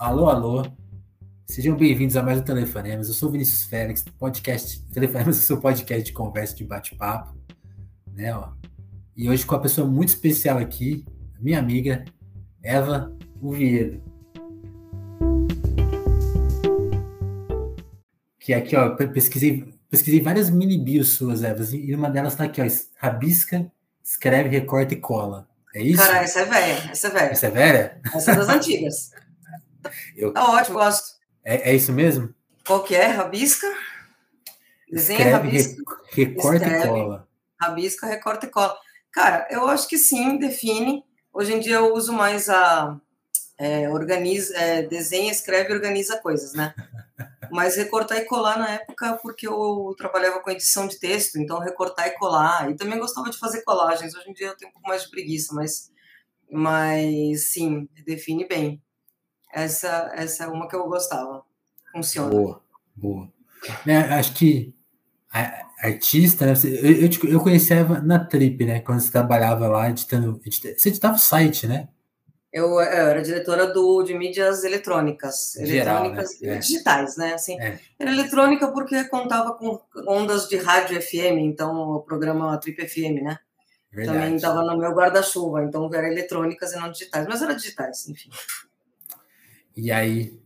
Alô, alô. Sejam bem-vindos a mais um Telefonemas. Eu sou o Vinícius Félix, podcast Telefonemas é o seu podcast de conversa, de bate-papo, né, ó. E hoje com uma pessoa muito especial aqui, minha amiga Eva Uviedo. Que aqui, ó, pesquisei, pesquisei várias mini bios suas, Eva, e uma delas tá aqui, ó, rabisca, escreve, recorta e cola. É isso? Cara, essa é velha, essa é velha. Essa é velha? Essa é das antigas. Eu... Tá ótimo, gosto. É, é isso mesmo? Qual que é? Rabisca? Desenha, Escreve, rabisca. Recorta Escreve, e cola. Rabisca, recorta e cola. Cara, eu acho que sim, define. Hoje em dia eu uso mais a é, organiza, é, desenha, escreve e organiza coisas, né? Mas recortar e colar na época, porque eu trabalhava com edição de texto, então recortar e colar. E também gostava de fazer colagens. Hoje em dia eu tenho um pouco mais de preguiça, mas, mas sim, define bem. Essa, essa é uma que eu gostava. Funciona. Boa, boa. É, acho que artista, né? Eu, eu, eu conhecia na Trip, né? Quando você trabalhava lá editando. Você editava o site, né? Eu, eu, era diretora do, de mídias eletrônicas, Geral, eletrônicas né? digitais, né? Assim, é. Era eletrônica porque contava com ondas de rádio FM, então o programa Trip FM, né? Verdade. Também estava no meu guarda-chuva, então era eletrônicas e não digitais, mas era digitais, enfim. E aí.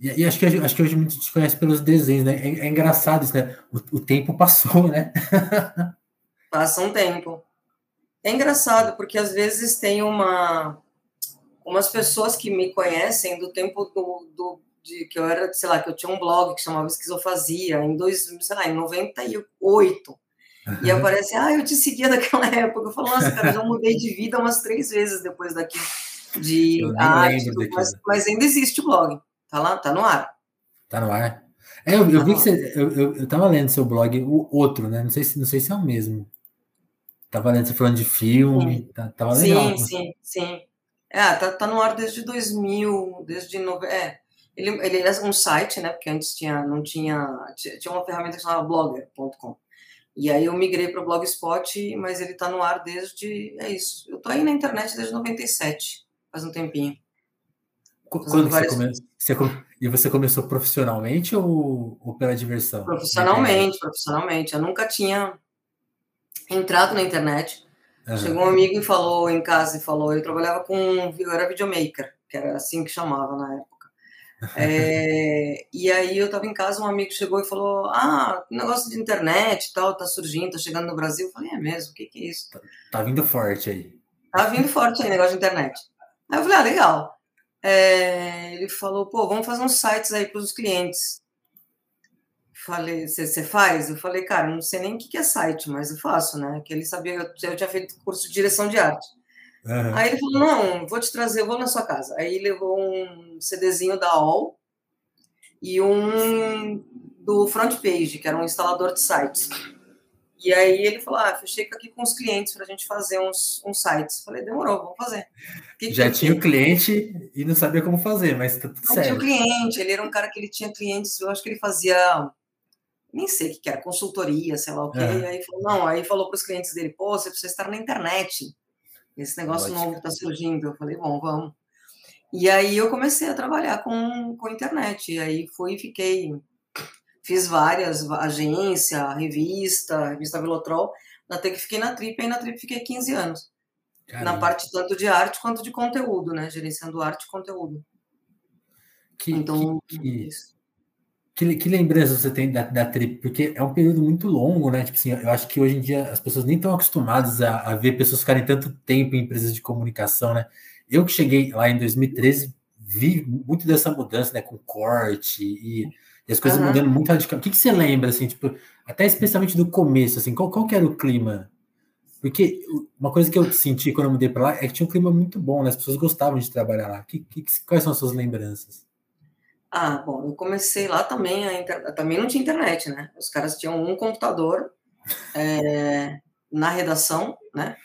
E, e acho, que, acho que hoje muita gente conhece pelos desenhos, né? É, é engraçado isso, né? O, o, tempo passou, né? Passa um tempo. É engraçado, porque às vezes tem uma. Umas pessoas que me conhecem do tempo do, do de que eu era, sei lá, que eu tinha um blog que chamava Esquizofasia, em dois, sei lá, em 98. Uhum. E aparece, ah, eu te seguia daquela época. Eu falo, nossa, cara, eu já mudei de vida umas três vezes depois daqui de arte, mas, mas, ainda existe o blog. Tá lá, tá no ar. Tá no ar. É, eu, eu tá vi que você. Eu, eu, eu tava lendo seu blog, o outro, né? Não sei se, não sei se é o mesmo. Tava lendo, você falando de filme. Tá, tava legal. Sim, sim, sim. É, tá, tá no ar desde 2000, desde. Nove... É, ele, ele é um site, né? Porque antes tinha, não tinha. Tinha uma ferramenta que chamava blogger.com. E aí eu migrei para o Blogspot, mas ele está no ar desde. É isso. Eu tô aí na internet desde 97 faz um tempinho. Quando várias... você, come... você E você começou profissionalmente ou, ou pela diversão? Profissionalmente, profissionalmente. Eu nunca tinha entrado na internet. Uhum. Chegou um amigo e falou em casa e falou, eu trabalhava com, eu era videomaker, que era assim que chamava na época. É, e aí eu tava em casa, um amigo chegou e falou, ah, negócio de internet e tal, tá surgindo, tá chegando no Brasil. Eu falei, é mesmo, o que que é isso? Tá, tá vindo forte aí. Tá vindo forte aí, negócio de internet. Aí eu falei, ah, legal. É, ele falou, pô, vamos fazer uns sites aí para os clientes. Falei, você faz? Eu falei, cara, não sei nem o que é site, mas eu faço, né? Que ele sabia, eu, eu tinha feito curso de direção de arte. Uhum. Aí ele falou, não, vou te trazer, eu vou na sua casa. Aí levou um CDzinho da AOL e um do Front Page, que era um instalador de sites. E aí ele falou: Ah, fechei aqui com os clientes para a gente fazer uns, uns sites. Falei, demorou, vamos fazer. Que Já que tinha o cliente e não sabia como fazer, mas tá tudo não certo. tinha o cliente, ele era um cara que ele tinha clientes, eu acho que ele fazia, nem sei o que era, consultoria, sei lá o quê. Uhum. Aí falou, não, aí falou para os clientes dele, pô, você precisa estar na internet. Esse negócio Ótimo. novo que está surgindo. Eu falei, bom, vamos. E aí eu comecei a trabalhar com, com internet. E aí fui e fiquei fiz várias, agência, revista, revista Velotrol, até que fiquei na Trip, e na Trip fiquei 15 anos. Caramba. Na parte tanto de arte quanto de conteúdo, né? Gerenciando arte e conteúdo. Que, então, que, que, que, lembrança você tem da, da Trip? Porque é um período muito longo, né? Tipo assim, eu acho que hoje em dia as pessoas nem estão acostumadas a, a ver pessoas ficarem tanto tempo em empresas de comunicação, né? Eu que cheguei lá em 2013, vi muito dessa mudança, né? Com corte e e as coisas uhum. mudando muito radicalmente. O que, que você lembra, assim, tipo, até especialmente do começo, assim, qual, qual que era o clima? Porque uma coisa que eu senti quando eu mudei para lá é que tinha um clima muito bom, né? As pessoas gostavam de trabalhar lá. Que, que, quais são as suas lembranças? Ah, bom, eu comecei lá também, inter... também não tinha internet, né? Os caras tinham um computador é, na redação, né?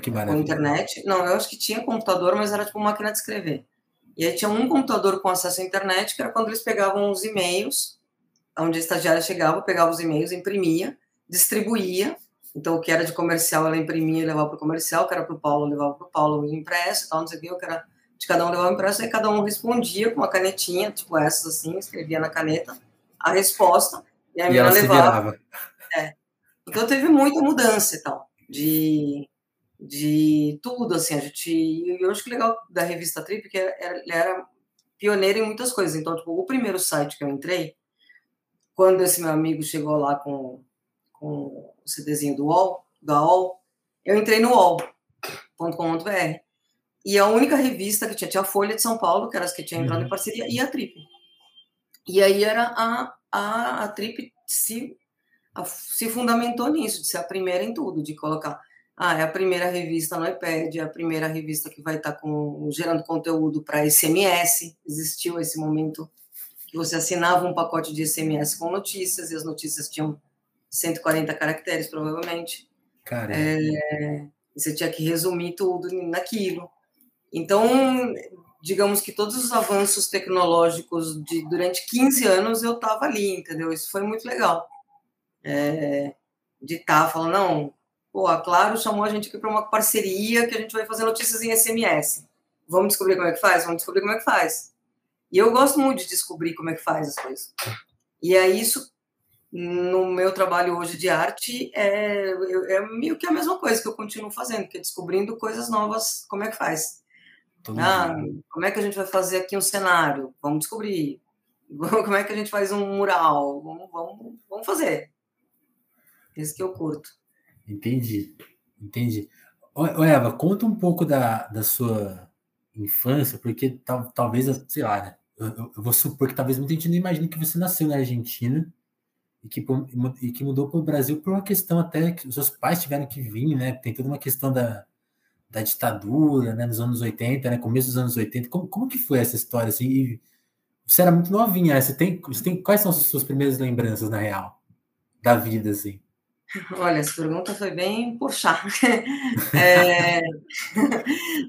Que maravilha. Com internet. Não, eu acho que tinha computador, mas era tipo máquina de escrever. E aí tinha um computador com acesso à internet, que era quando eles pegavam os e-mails, onde a estagiária chegava, pegava os e-mails, imprimia, distribuía. Então, o que era de comercial, ela imprimia e levava para o comercial, o que era para o Paulo, levava para o Paulo impresso, tal, não sei o que, o que era de cada um levava impresso, e cada um respondia com uma canetinha, tipo essas assim, escrevia na caneta a resposta, e a menina levava. É. Então teve muita mudança e tal, de, de tudo, assim, a gente, e eu acho que legal da revista Trip, que ela era pioneira em muitas coisas, então, tipo, o primeiro site que eu entrei, quando esse meu amigo chegou lá com, com o CDzinho do UOL, da UOL, eu entrei no UOL.com.br. E a única revista que tinha, tinha a Folha de São Paulo, que era as que tinha entrado uhum. em parceria, e a Trip. E aí era a, a, a Trip se, a, se fundamentou nisso, de ser a primeira em tudo, de colocar. Ah, é a primeira revista no iPad, é a primeira revista que vai estar com, gerando conteúdo para SMS. Existiu esse momento que você assinava um pacote de SMS com notícias, e as notícias tinham 140 caracteres, provavelmente. Cara. É, você tinha que resumir tudo naquilo. Então, digamos que todos os avanços tecnológicos de durante 15 anos eu estava ali, entendeu? Isso foi muito legal. É, de estar tá falando, não, pô, a Claro chamou a gente aqui para uma parceria que a gente vai fazer notícias em SMS. Vamos descobrir como é que faz? Vamos descobrir como é que faz. E eu gosto muito de descobrir como é que faz as coisas. E é isso no meu trabalho hoje de arte é, é meio que a mesma coisa que eu continuo fazendo, que é descobrindo coisas novas, como é que faz. ah, como é que a gente vai fazer aqui um cenário? Vamos descobrir. Como é que a gente faz um mural? Vamos, vamos, vamos fazer. Esse que eu curto. Entendi, entendi. Ô, Eva, conta um pouco da, da sua infância, porque tal, talvez, sei lá, né? Eu, eu, vou supor que talvez muita gente não imagine que você nasceu na Argentina e que, e que mudou para o Brasil por uma questão até que os seus pais tiveram que vir, né? Tem toda uma questão da, da ditadura, né? Nos anos 80, né? Começo dos anos 80. Como, como que foi essa história? Assim? E você era muito novinha, você tem, você tem quais são as suas primeiras lembranças na real da vida, assim? Olha, essa pergunta foi bem puxar. É...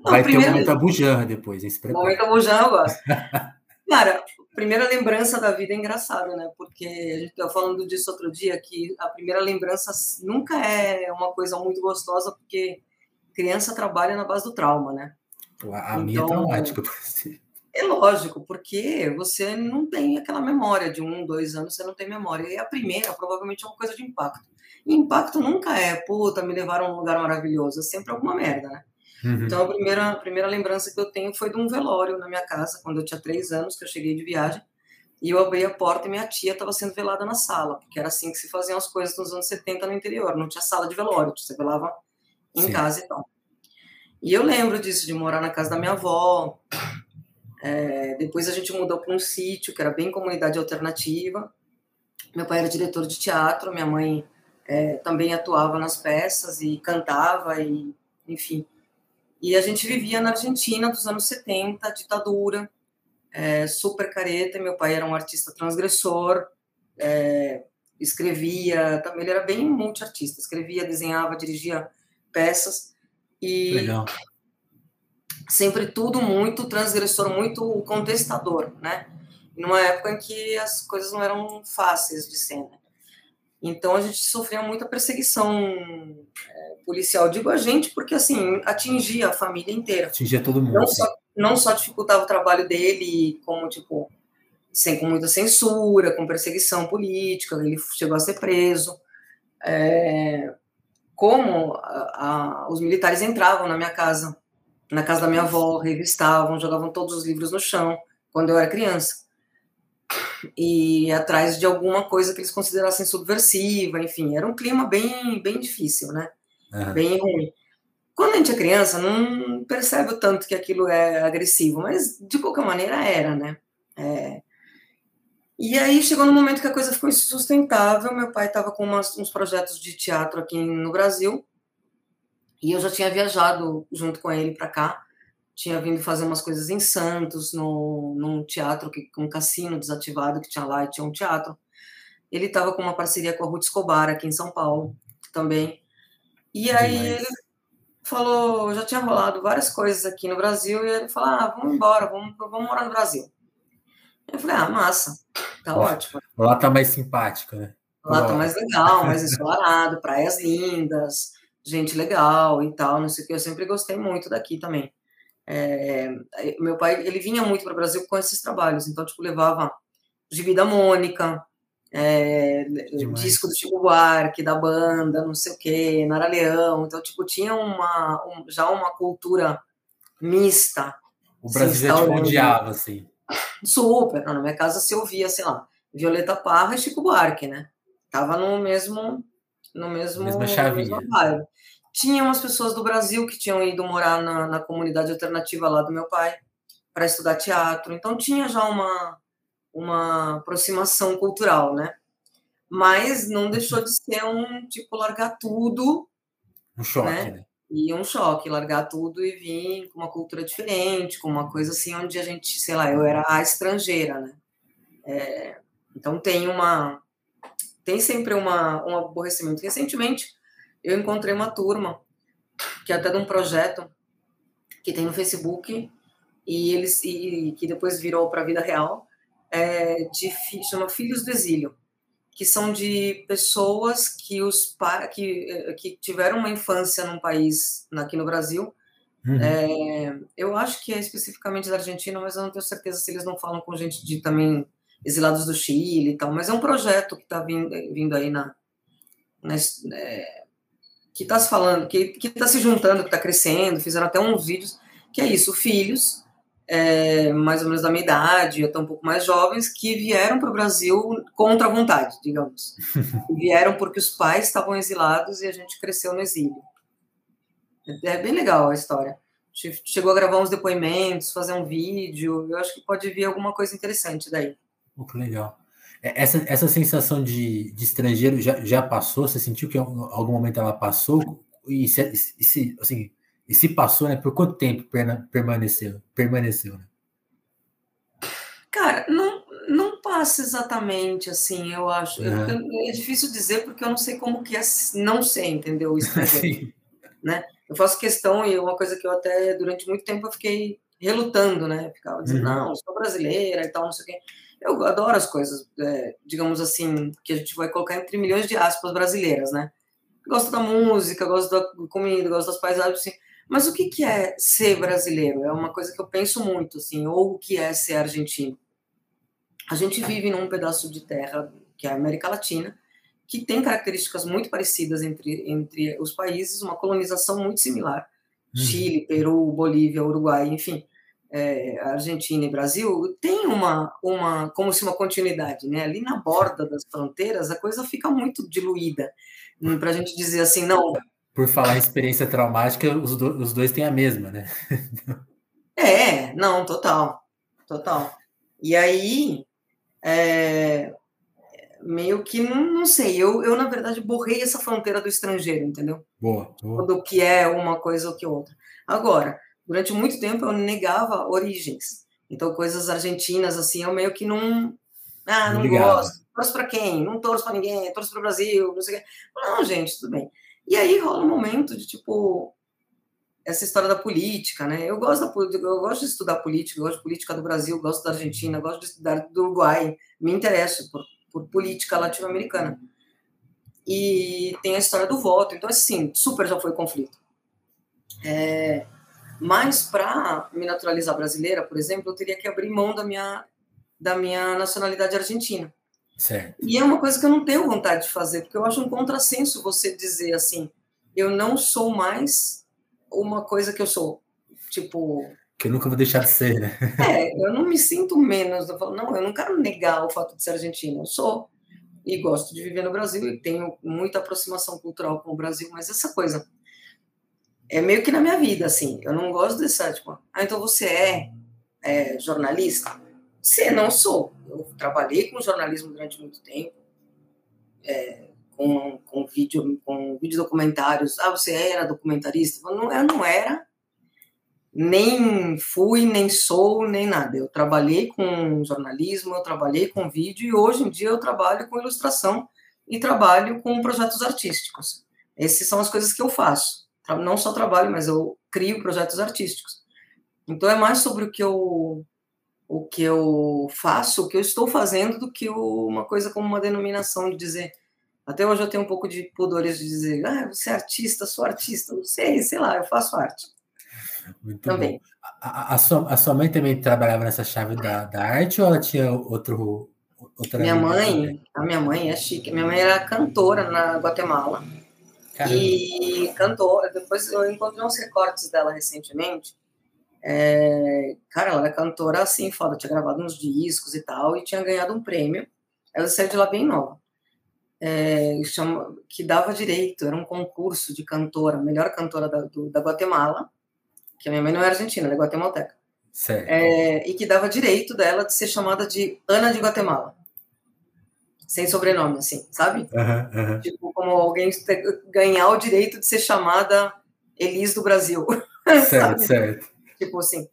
Vai ter um momento abujan depois, hein? Se momento abujan eu gosto. Cara, primeira lembrança da vida é engraçada, né? Porque a gente estava falando disso outro dia, que a primeira lembrança nunca é uma coisa muito gostosa, porque criança trabalha na base do trauma, né? A minha é então, traumática, por É lógico, porque você não tem aquela memória de um, dois anos, você não tem memória. E a primeira, provavelmente, é uma coisa de impacto. E impacto nunca é, puta, me levaram a um lugar maravilhoso, é sempre alguma merda, né? Uhum. Então, a primeira, a primeira lembrança que eu tenho foi de um velório na minha casa, quando eu tinha três anos, que eu cheguei de viagem. E eu abri a porta e minha tia estava sendo velada na sala, porque era assim que se faziam as coisas nos anos 70 no interior. Não tinha sala de velório, você velava em Sim. casa e tal. E eu lembro disso, de morar na casa da minha avó. É, depois a gente mudou para um sítio, que era bem comunidade alternativa. Meu pai era diretor de teatro, minha mãe é, também atuava nas peças e cantava, e enfim. E a gente vivia na Argentina dos anos 70, ditadura, é, super careta. Meu pai era um artista transgressor, é, escrevia, também ele era bem multiartista, escrevia, desenhava, dirigia peças. E Legal. sempre tudo muito transgressor, muito contestador, né? Numa época em que as coisas não eram fáceis de ser. Né? Então a gente sofria muita perseguição é, policial. Digo a gente porque assim atingia a família inteira. Atingia todo mundo. Não só, não só dificultava o trabalho dele, como tipo sem com muita censura, com perseguição política. Ele chegou a ser preso. É, como a, a, os militares entravam na minha casa, na casa da minha avó, revistavam, jogavam todos os livros no chão quando eu era criança e atrás de alguma coisa que eles considerassem subversiva, enfim, era um clima bem, bem difícil, né? Uhum. Bem ruim. Quando a gente é criança, não percebe o tanto que aquilo é agressivo, mas de qualquer maneira era, né? É... E aí chegou no momento que a coisa ficou insustentável. Meu pai estava com umas, uns projetos de teatro aqui no Brasil e eu já tinha viajado junto com ele para cá tinha vindo fazer umas coisas em Santos, no, num teatro, que, um cassino desativado que tinha lá, e tinha um teatro. Ele estava com uma parceria com a Ruth Escobar aqui em São Paulo também. E aí Demais. ele falou, já tinha rolado várias coisas aqui no Brasil, e ele falou, ah, vamos embora, vamos, vamos morar no Brasil. Eu falei, ah, massa, tá ótimo. Lá tá mais simpático, né? Lá tá mais legal, mais ensolarado, praias lindas, gente legal e tal, não sei o que. Eu sempre gostei muito daqui também. É, meu pai, ele vinha muito para o Brasil com esses trabalhos, então, tipo, levava Gibi da Mônica, é, disco do Chico Buarque, da banda, não sei o quê, Nara Leão, então, tipo, tinha uma, um, já uma cultura mista. O Brasil já te odiava, assim. Super, na minha casa se ouvia, sei lá, Violeta Parra e Chico Buarque, né? Tava no mesmo no mesmo mesma chavinha. Tinha umas pessoas do Brasil que tinham ido morar na, na comunidade alternativa lá do meu pai para estudar teatro, então tinha já uma uma aproximação cultural, né? Mas não deixou de ser um tipo largar tudo, um choque, né? né? E um choque, largar tudo e vir com uma cultura diferente, com uma coisa assim onde a gente, sei lá, eu era a estrangeira, né? É, então tem uma tem sempre uma, um aborrecimento. Recentemente, eu encontrei uma turma, que é até de um projeto que tem no Facebook, e eles e, que depois virou para a vida real, é, de chama Filhos do Exílio, que são de pessoas que os que, eh, que tiveram uma infância num país aqui no Brasil. Uhum. É, eu acho que é especificamente da Argentina, mas eu não tenho certeza se eles não falam com gente de também exilados do Chile e tal, mas é um projeto que está vindo, vindo, aí na, na é, que está se falando, que está se juntando, que está crescendo, fizeram até uns vídeos, que é isso, filhos, é, mais ou menos da minha idade, até um pouco mais jovens, que vieram para o Brasil contra a vontade, digamos. vieram porque os pais estavam exilados e a gente cresceu no exílio. É bem legal a história. Chegou a gravar uns depoimentos, fazer um vídeo, eu acho que pode vir alguma coisa interessante daí. Oh, que legal. É, essa, essa sensação de, de estrangeiro já, já passou? Você sentiu que em algum momento ela passou? E se, e se, assim, e se passou, né? Por quanto tempo permaneceu? Permaneceu, né? Cara, não, não passa exatamente assim, eu acho. É. é difícil dizer porque eu não sei como que é não sei, entendeu? O estrangeiro, né? Eu faço questão e uma coisa que eu até durante muito tempo eu fiquei relutando, né? Ficava dizendo, uhum. não, sou brasileira e tal, não sei o quê. Eu adoro as coisas, é, digamos assim, que a gente vai colocar entre milhões de aspas brasileiras, né? Gosto da música, gosto da comida, gosto das paisagens, assim. Mas o que, que é ser brasileiro? É uma coisa que eu penso muito, assim, ou o que é ser argentino? A gente vive num pedaço de terra, que é a América Latina, que tem características muito parecidas entre, entre os países, uma colonização muito similar. Chile, Peru, Bolívia, Uruguai, enfim é, Argentina e Brasil tem uma, uma, como se uma continuidade, né? Ali na borda das fronteiras, a coisa fica muito diluída, para a gente dizer assim, não. Por falar em experiência traumática, os, do, os dois têm a mesma, né? é, não, total, total. E aí, é, meio que, não, não sei, eu, eu, na verdade, borrei essa fronteira do estrangeiro, entendeu? Boa, boa. Do que é uma coisa ou que outra. Agora, durante muito tempo eu negava origens. Então, coisas argentinas, assim, eu meio que não. Ah, não, não gosto. Torço para quem? Não torço para ninguém, torço para o Brasil, não sei o quê. Não, gente, tudo bem. E aí rola um momento de tipo. Essa história da política, né? Eu gosto, da, eu gosto de estudar política, eu gosto de política do Brasil, gosto da Argentina, gosto de estudar do Uruguai, me interesso por, por política latino-americana. E tem a história do voto, então, assim, super já foi conflito. É, mas para me naturalizar brasileira, por exemplo, eu teria que abrir mão da minha, da minha nacionalidade argentina. Certo. E é uma coisa que eu não tenho vontade de fazer, porque eu acho um contrassenso você dizer assim: eu não sou mais uma coisa que eu sou. Tipo. Que eu nunca vou deixar de ser, né? É, eu não me sinto menos. Eu falo, não, eu não quero negar o fato de ser argentina. Eu sou. E gosto de viver no Brasil e tenho muita aproximação cultural com o Brasil, mas essa coisa é meio que na minha vida, assim. Eu não gosto dessa, tipo, ah, então você é, é jornalista? Você não sou. Eu trabalhei com jornalismo durante muito tempo, é, com, com vídeo, com vídeo documentários. Ah, você era documentarista? Eu não, eu não era, nem fui, nem sou, nem nada. Eu trabalhei com jornalismo, eu trabalhei com vídeo e hoje em dia eu trabalho com ilustração e trabalho com projetos artísticos. Essas são as coisas que eu faço não só trabalho, mas eu crio projetos artísticos. Então é mais sobre o que eu o que eu faço, o que eu estou fazendo, do que uma coisa como uma denominação de dizer. Até hoje eu tenho um pouco de pudores de dizer, ah, você é artista, sou artista, não sei, sei lá, eu faço arte. Muito também. bom. A, a, sua, a sua mãe também trabalhava nessa chave da, da arte ou ela tinha outro. Outra minha mãe, a minha mãe é chique. Minha mãe era cantora na Guatemala. Caramba. E cantora. Depois eu encontrei uns recortes dela recentemente. É, cara, ela era cantora assim, foda, tinha gravado uns discos e tal, e tinha ganhado um prêmio. Ela saiu de lá bem nova. É, chama, que dava direito, era um concurso de cantora, melhor cantora da, do, da Guatemala que a minha mãe não é argentina, ela é guatemalteca. Certo. É, e que dava direito dela de ser chamada de Ana de Guatemala. Sem sobrenome, assim, sabe? Uhum, uhum. Tipo, como alguém ganhar o direito de ser chamada Elis do Brasil. Certo, certo. Tipo assim.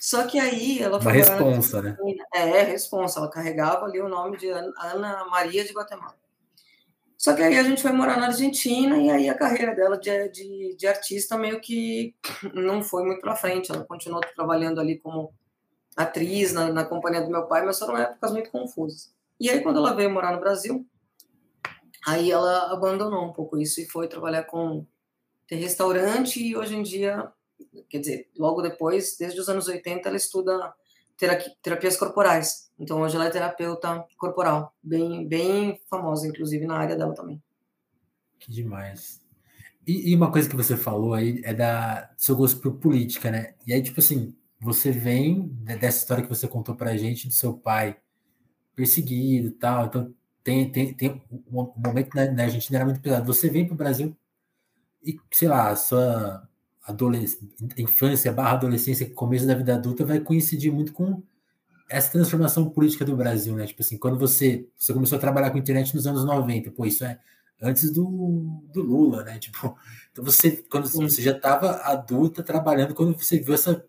Só que aí ela foi. Uma responsa, né? É, responsa. Ela carregava ali o nome de Ana Maria de Guatemala. Só que aí a gente foi morar na Argentina e aí a carreira dela de, de, de artista meio que não foi muito para frente. Ela continuou trabalhando ali como atriz na, na companhia do meu pai, mas foram épocas muito confusas. E aí quando ela veio morar no Brasil, aí ela abandonou um pouco isso e foi trabalhar com restaurante e hoje em dia, quer dizer, logo depois, desde os anos 80, ela estuda terapias corporais. Então hoje ela é terapeuta corporal, bem, bem famosa, inclusive na área dela também. Que demais. E, e, uma coisa que você falou aí é da seu gosto por política, né? E aí, tipo assim, você vem dessa história que você contou pra gente do seu pai perseguido e tal. Então, tem, tem, tem um momento na, na Argentina era muito pesado. Você vem pro Brasil e, sei lá, a sua infância barra adolescência, começo da vida adulta vai coincidir muito com essa transformação política do Brasil, né? Tipo assim, quando você, você começou a trabalhar com internet nos anos 90, pô, isso é antes do, do Lula, né? Tipo, então você, quando você já estava adulta trabalhando, quando você viu essa.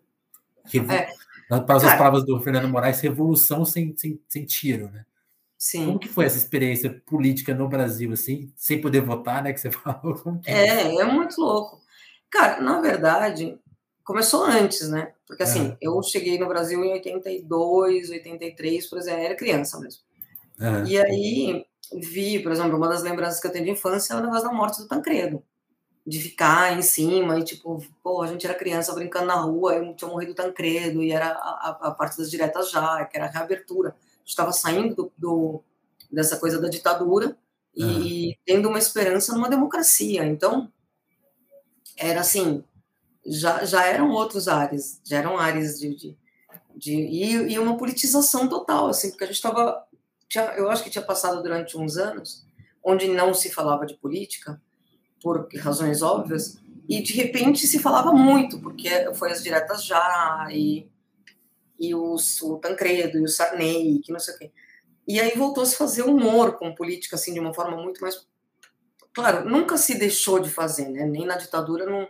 É. Para as palavras do Fernando Moraes, revolução sem, sem, sem tiro, né? Sim. Como que foi essa experiência política no Brasil, assim, sem poder votar, né? Que você falou. é, é muito louco. Cara, na verdade, começou antes, né? Porque assim, é. eu cheguei no Brasil em 82, 83, por exemplo, era criança mesmo. É. E aí vi, por exemplo, uma das lembranças que eu tenho de infância é o negócio da morte do Tancredo. De ficar em cima e, tipo, pô, a gente era criança brincando na rua, eu tinha morrido o Tancredo, e era a, a, parte das diretas já, que era a reabertura. A gente estava saindo do, do, dessa coisa da ditadura e é. tendo uma esperança numa democracia. Então, era assim, já, já eram outros áreas, já eram áreas de, de, de e, e, uma politização total, assim, porque a gente estava, eu acho que tinha passado durante uns anos, onde não se falava de política, por razões óbvias, e de repente se falava muito, porque foi as diretas já, e, e o, o Tancredo, e o Sarney, que não sei o quê. E aí voltou a se fazer humor com política, assim, de uma forma muito mais... Claro, nunca se deixou de fazer, né? Nem na ditadura não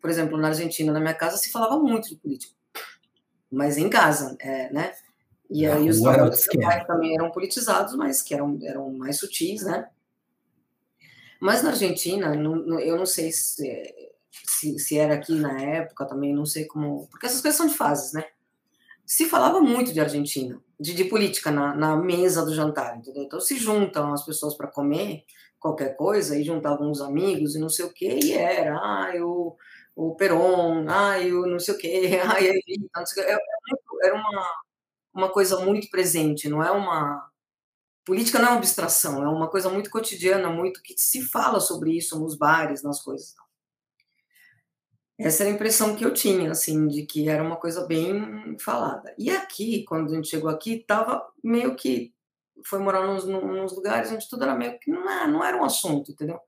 por exemplo, na Argentina, na minha casa, se falava muito de política, mas em casa, é, né? E aí os trabalhos também eram politizados, mas que eram, eram mais sutis, né? Mas na Argentina, não, eu não sei se, se, se, era aqui na época também, não sei como. Porque essas coisas são de fases, né? Se falava muito de Argentina, de, de política na, na mesa do jantar, entendeu? Então se juntam as pessoas para comer qualquer coisa e juntavam os amigos e não sei o quê, e era, ah, eu o Peron, ai, o não sei o quê, ai, a Evita, não sei o quê. Era uma, uma coisa muito presente, não é uma. Política não é uma abstração, é uma coisa muito cotidiana, muito que se fala sobre isso nos bares, nas coisas. Essa era a impressão que eu tinha, assim, de que era uma coisa bem falada. E aqui, quando a gente chegou aqui, tava meio que foi morar nos, nos lugares onde tudo era meio que não, não era um assunto, entendeu?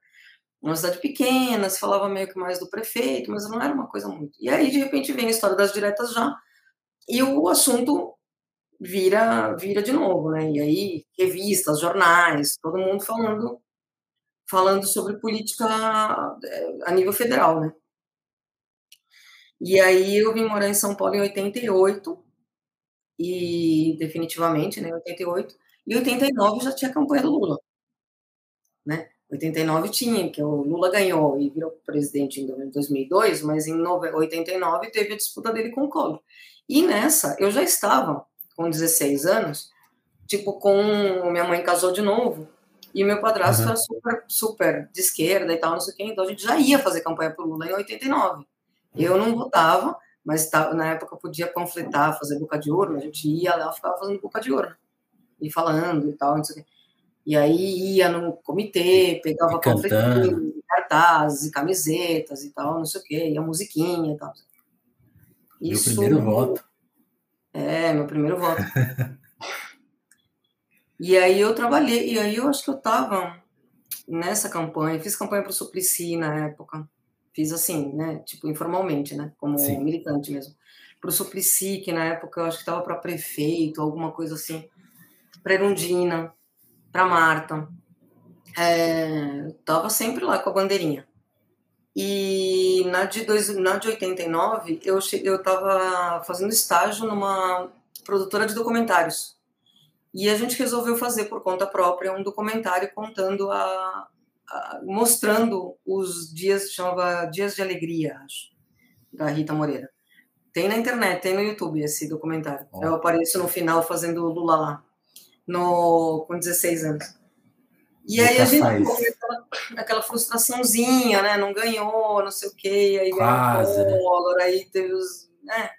uma cidade pequena, se falava meio que mais do prefeito, mas não era uma coisa muito. E aí, de repente, vem a história das diretas já, e o assunto vira vira de novo, né? E aí, revistas, jornais, todo mundo falando falando sobre política eh, a nível federal, né? E aí eu vim morar em São Paulo em 88, e definitivamente, né, em 88, e 89 já tinha campanha do Lula, né? 89 tinha, que o Lula ganhou e virou presidente em 2002, mas em 89 teve a disputa dele com o Collor. E nessa, eu já estava com 16 anos, tipo, com. Minha mãe casou de novo, e meu padrasto uhum. era super, super de esquerda e tal, não sei o quê, então a gente já ia fazer campanha pro Lula em 89. Eu não votava, mas na época podia panfletar, fazer boca de ouro, a gente ia lá, ficava fazendo boca de ouro, e falando e tal, não sei o quê. E aí ia no comitê, pegava panfletinhos, cartazes, camisetas e tal, não sei o quê, ia musiquinha e tal. Isso, meu primeiro voto. É, meu primeiro voto. e aí eu trabalhei, e aí eu acho que eu estava nessa campanha, fiz campanha para o Suplicy na época, fiz assim, né, tipo informalmente, né, como Sim. militante mesmo, para o Suplicy, que na época eu acho que estava para prefeito, alguma coisa assim, para Erundina, para Marta, é, tava sempre lá com a bandeirinha. E na de, dois, na de 89, eu, eu estava fazendo estágio numa produtora de documentários. E a gente resolveu fazer por conta própria um documentário contando a, a mostrando os dias, chamava Dias de Alegria, acho, da Rita Moreira. Tem na internet, tem no YouTube esse documentário. Oh. Eu apareço no final fazendo Lula lá, no, com 16 anos. E aí a gente aquela, aquela, frustraçãozinha, né? Não ganhou, não sei o quê, aí Quase, ganhou né? agora aí teve os. Né?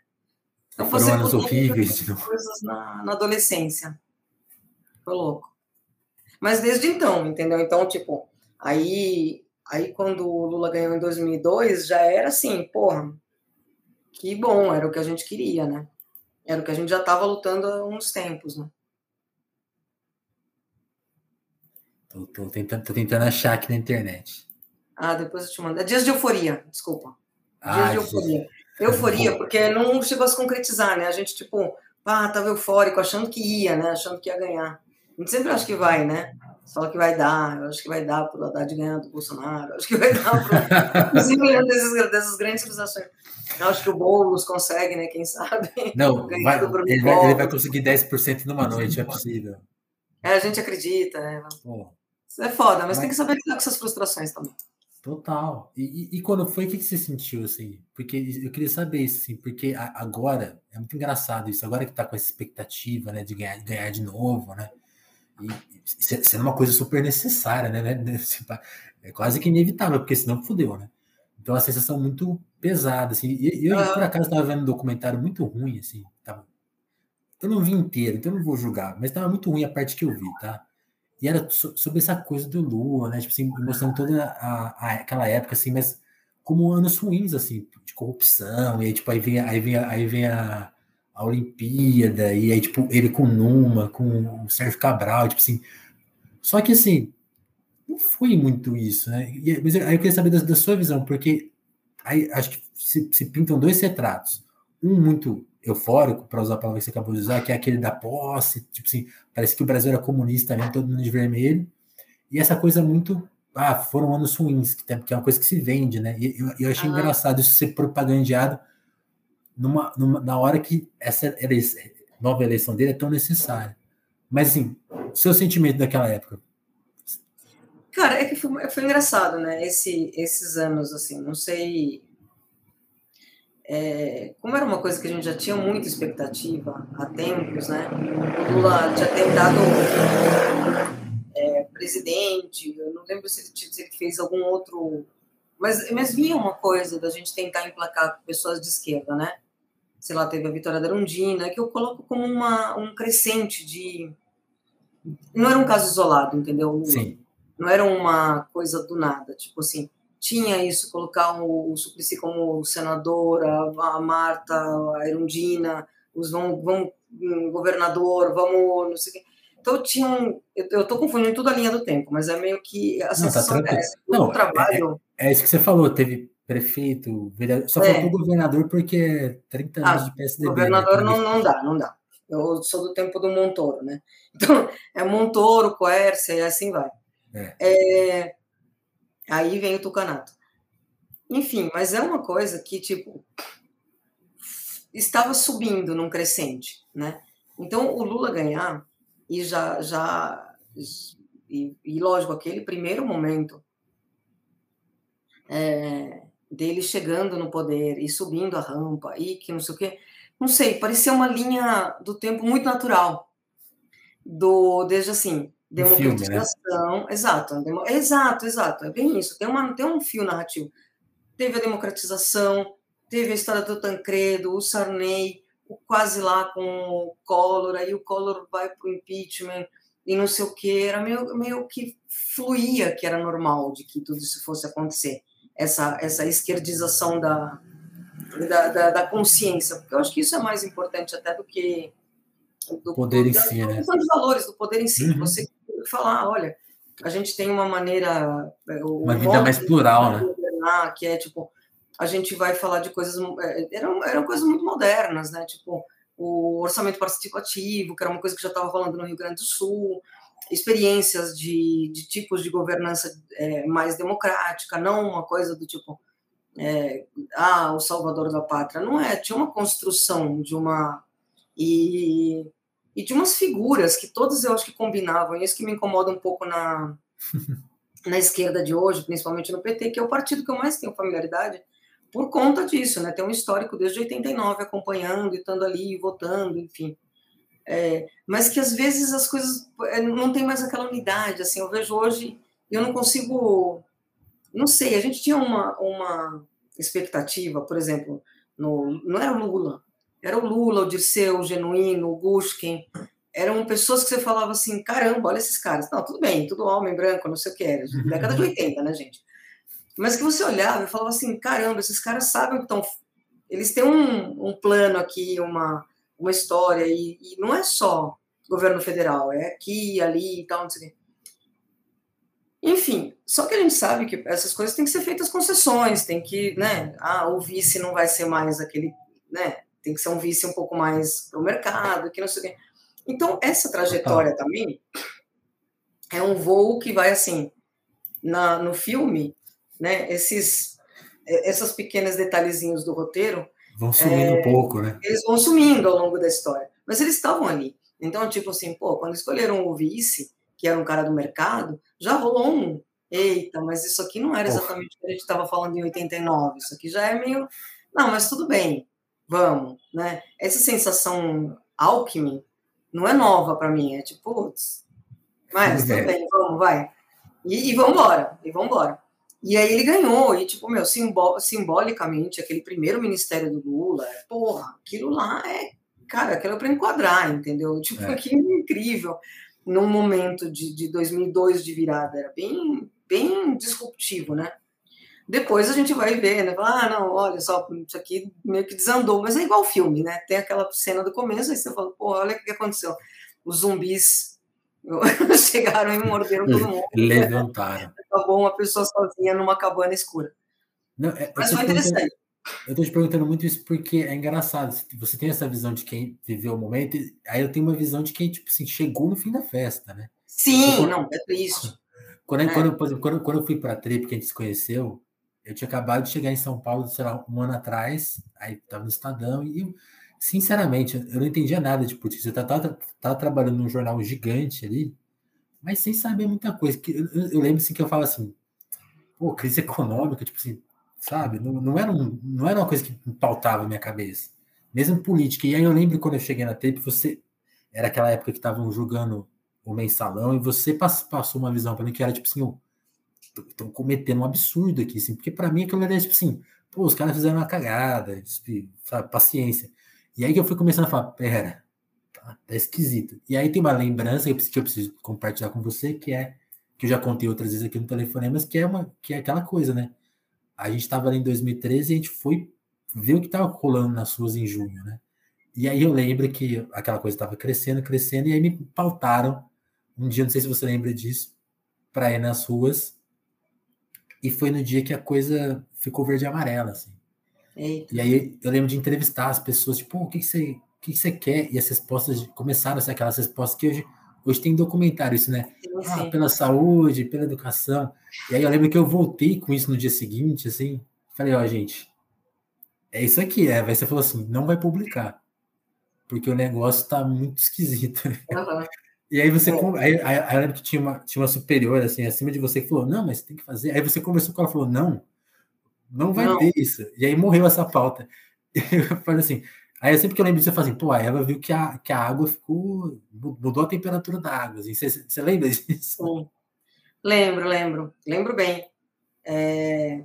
Então você anos horríveis. Coisas na, na adolescência. Foi louco. Mas desde então, entendeu? Então, tipo, aí, aí quando o Lula ganhou em 2002, já era assim, porra, que bom, era o que a gente queria, né? Era o que a gente já estava lutando há uns tempos, né? Tô, tô, tentando, tô tentando achar aqui na internet. Ah, depois eu te mando. É dias de euforia, desculpa. Dias ah, de euforia. Euforia, porque não chegou a se concretizar, né? A gente, tipo, ah, tava eufórico, achando que ia, né? Achando que ia ganhar. A gente sempre acha que vai, né? Só que vai dar, eu acho que vai dar pro Haddad ganhar do Bolsonaro, acho que vai dar pro. Inclusive, dessas, dessas grandes civilizações. Eu acho que o Boulos consegue, né? Quem sabe? Não, vai, ele, vai, ele vai conseguir 10% numa noite, é possível. É, a gente acredita, né? Pô. Isso é foda, mas, mas, tem que saber lidar com essas frustrações também. Total. E, e, quando foi, o que, que você sentiu, assim? Porque eu queria saber isso, assim, porque agora, é muito engraçado isso, agora que tá com essa expectativa, né, de ganhar, ganhar de novo, né? E é uma coisa super necessária, né? né é quase que inevitável, porque senão fudeu, né? Então, a sensação muito pesada, assim. E eu, por acaso, estava vendo um documentário muito ruim, assim. Tava... Eu não vi inteiro, então eu não vou julgar, mas estava muito ruim a parte que eu vi, tá? E era sobre essa coisa do Lula, né? Tipo assim, mostrando toda a, a, aquela época, assim, mas como anos ruins, assim, de corrupção, e aí, tipo, aí vem, aí vem, aí vem a, a Olimpíada, e aí, tipo, ele com Numa, com o Sérgio Cabral, tipo assim. Só que, assim, não foi muito isso, né? E, mas aí eu queria saber da, da sua visão, porque aí acho que se, se pintam dois retratos. Um muito eufórico, para usar a palavra que você acabou de usar, que é aquele da posse, tipo assim, parece que o Brasil era comunista mesmo, todo mundo de vermelho, e essa coisa muito, ah, foram anos ruins, que, tem, que é uma coisa que se vende, né? E eu, eu achei ah. engraçado isso ser propagandeado numa, numa, na hora que essa eleição, nova eleição dele é tão necessária. Mas, assim, seu sentimento daquela época? Cara, é que foi, foi engraçado, né? Esse, esses anos, assim, não sei é, como era uma coisa que a gente já tinha muita expectativa há tempos, né? O Lula tinha tentado é, presidente, eu não lembro se ele, fez algum outro. Mas, mas vinha uma coisa da gente tentar emplacar pessoas de esquerda, né? Sei lá, teve a Vitória da Arundina, que eu coloco como uma, um crescente de. Não era um caso isolado, entendeu? Sim. Não era uma coisa do nada. Tipo assim, tinha isso, colocar o, o Suplicy como senador, a, a Marta, a Erundina, os vão, vão um governador, vamos, não sei o quê. Então tinha um, eu, estou confundindo tudo a linha do tempo, mas é meio que a sensação não, tá é não, o trabalho... É, é, é, isso que você falou, teve prefeito, vereador, só é. faltou governador porque 30 anos ah, de PSDB. Né, governador né? não, não dá, não dá. Eu sou do tempo do Montoro, né? Então, é Montoro, Coércia e assim vai. É. é Aí vem o tucanato. Enfim, mas é uma coisa que, tipo, estava subindo num crescente, né? Então, o Lula ganhar, e já, já e, e lógico, aquele primeiro momento é, dele chegando no poder e subindo a rampa, e que não sei o quê, não sei, parecia uma linha do tempo muito natural, do desde assim, Democratização, filme, né? exato, demo, exato, exato, é bem isso. Tem, uma, tem um fio narrativo. Teve a democratização, teve a história do Tancredo, o Sarney, o quase lá com o Collor, aí o Collor vai para o impeachment e não sei o que, era meio, meio que fluía que era normal de que tudo isso fosse acontecer, essa, essa esquerdização da, da, da, da consciência, porque eu acho que isso é mais importante até do que do poder em si, né? Valores do poder em si. Uhum. Você falar, olha, a gente tem uma maneira. É, uma vida mais plural, né? Que é tipo, a gente vai falar de coisas. É, eram, eram coisas muito modernas, né? Tipo, o orçamento participativo, que era uma coisa que já estava rolando no Rio Grande do Sul, experiências de, de tipos de governança é, mais democrática, não uma coisa do tipo. É, ah, o salvador da pátria. Não é, tinha uma construção de uma. E e de umas figuras que todas eu acho que combinavam, e isso que me incomoda um pouco na, na esquerda de hoje, principalmente no PT, que é o partido que eu mais tenho familiaridade, por conta disso, né? Tem um histórico desde 89 acompanhando e estando ali, votando, enfim. É, mas que às vezes as coisas é, não tem mais aquela unidade, assim, eu vejo hoje, eu não consigo, não sei, a gente tinha uma, uma expectativa, por exemplo, no, não era o Lula, era o Lula, o Dirceu, o Genuíno, o Gushkin. Eram pessoas que você falava assim: caramba, olha esses caras. Não, tudo bem, tudo homem branco, não sei o que era. Década de 80, né, gente? Mas que você olhava e falava assim: caramba, esses caras sabem que estão. Eles têm um, um plano aqui, uma, uma história, e, e não é só governo federal, é aqui, ali e tal, não sei o que. Enfim, só que a gente sabe que essas coisas têm que ser feitas concessões, tem que, né, ah, o vice não vai ser mais aquele, né, tem que ser um vice um pouco mais para o mercado, que não sei o quê. Então, essa trajetória também é um voo que vai assim, na, no filme, né, esses, essas pequenas detalhezinhos do roteiro. Vão sumindo é, um pouco, né? Eles vão sumindo ao longo da história. Mas eles estavam ali. Então, tipo assim, pô, quando escolheram o vice, que era um cara do mercado, já rolou um. Eita, mas isso aqui não era exatamente o que a gente estava falando em 89. Isso aqui já é meio. Não, mas tudo bem vamos, né? Essa sensação Alckmin não é nova para mim, é tipo, putz, mas tudo é. bem, vamos, vai. E, e vamos embora, e vamos embora. E aí ele ganhou, e tipo, meu, simbol, simbolicamente, aquele primeiro ministério do Lula, porra, aquilo lá é, cara, aquilo é para enquadrar, entendeu? Tipo, é. aquilo é incrível, num momento de, de 2002 de virada, era bem, bem disruptivo, né? Depois a gente vai ver, né? ah, não, olha só, isso aqui meio que desandou, mas é igual filme, né? Tem aquela cena do começo, aí você fala, pô, olha o que aconteceu. Os zumbis chegaram e morderam todo mundo. Levantaram. Acabou uma pessoa sozinha numa cabana escura. Não, é, mas foi interessante. Eu estou te perguntando muito isso porque é engraçado. Você tem essa visão de quem viveu o momento, aí eu tenho uma visão de quem, tipo assim, chegou no fim da festa, né? Sim, então, não, é triste. Quando, é. quando, quando, quando, quando eu fui para a Trip, que a gente se conheceu, eu tinha acabado de chegar em São Paulo, sei lá, um ano atrás, aí estava no Estadão, e sinceramente, eu não entendia nada de política. Eu estava tava trabalhando num jornal gigante ali, mas sem saber muita coisa. Eu, eu, lembro assim, que eu falo assim, pô, crise econômica, tipo assim, sabe? Não, não, era um, não era uma coisa que pautava a minha cabeça. Mesmo política. E aí eu lembro quando eu cheguei na TEP, você. Era aquela época que estavam julgando o mensalão, e você passou uma visão para mim que era tipo assim, estão cometendo um absurdo aqui, assim, porque para mim aquilo era tipo assim, pô, os caras fizeram uma cagada, sabe, paciência. E aí que eu fui começando a falar, pera, tá, tá esquisito. E aí tem uma lembrança que eu, preciso, que eu preciso compartilhar com você, que é, que eu já contei outras vezes aqui no Telefonemas, que é, uma, que é aquela coisa, né? A gente estava ali em 2013 e a gente foi ver o que estava rolando nas ruas em junho, né? E aí eu lembro que aquela coisa estava crescendo, crescendo, e aí me pautaram um dia, não sei se você lembra disso, para ir nas ruas e foi no dia que a coisa ficou verde e amarela, assim. Eita. E aí eu lembro de entrevistar as pessoas, tipo, o que, você, o que você quer? E as respostas começaram a ser aquelas respostas que hoje, hoje tem documentário isso, né? Sim, ah, pela saúde, pela educação. E aí eu lembro que eu voltei com isso no dia seguinte, assim, falei, ó, oh, gente, é isso aqui, é. Aí você falou assim, não vai publicar. Porque o negócio tá muito esquisito. Uhum. E aí você. É. Aí, aí, aí, eu lembro que tinha uma, tinha uma superior assim, acima de você que falou, não, mas tem que fazer. Aí você conversou com ela e falou, não, não vai não. ter isso. E aí morreu essa pauta. Eu falei assim. Aí sempre que eu lembro disso, eu falo assim, pô, a Eva viu que a, que a água ficou. mudou a temperatura da água. Assim. Você, você lembra disso? Sim. Lembro, lembro. Lembro bem. É...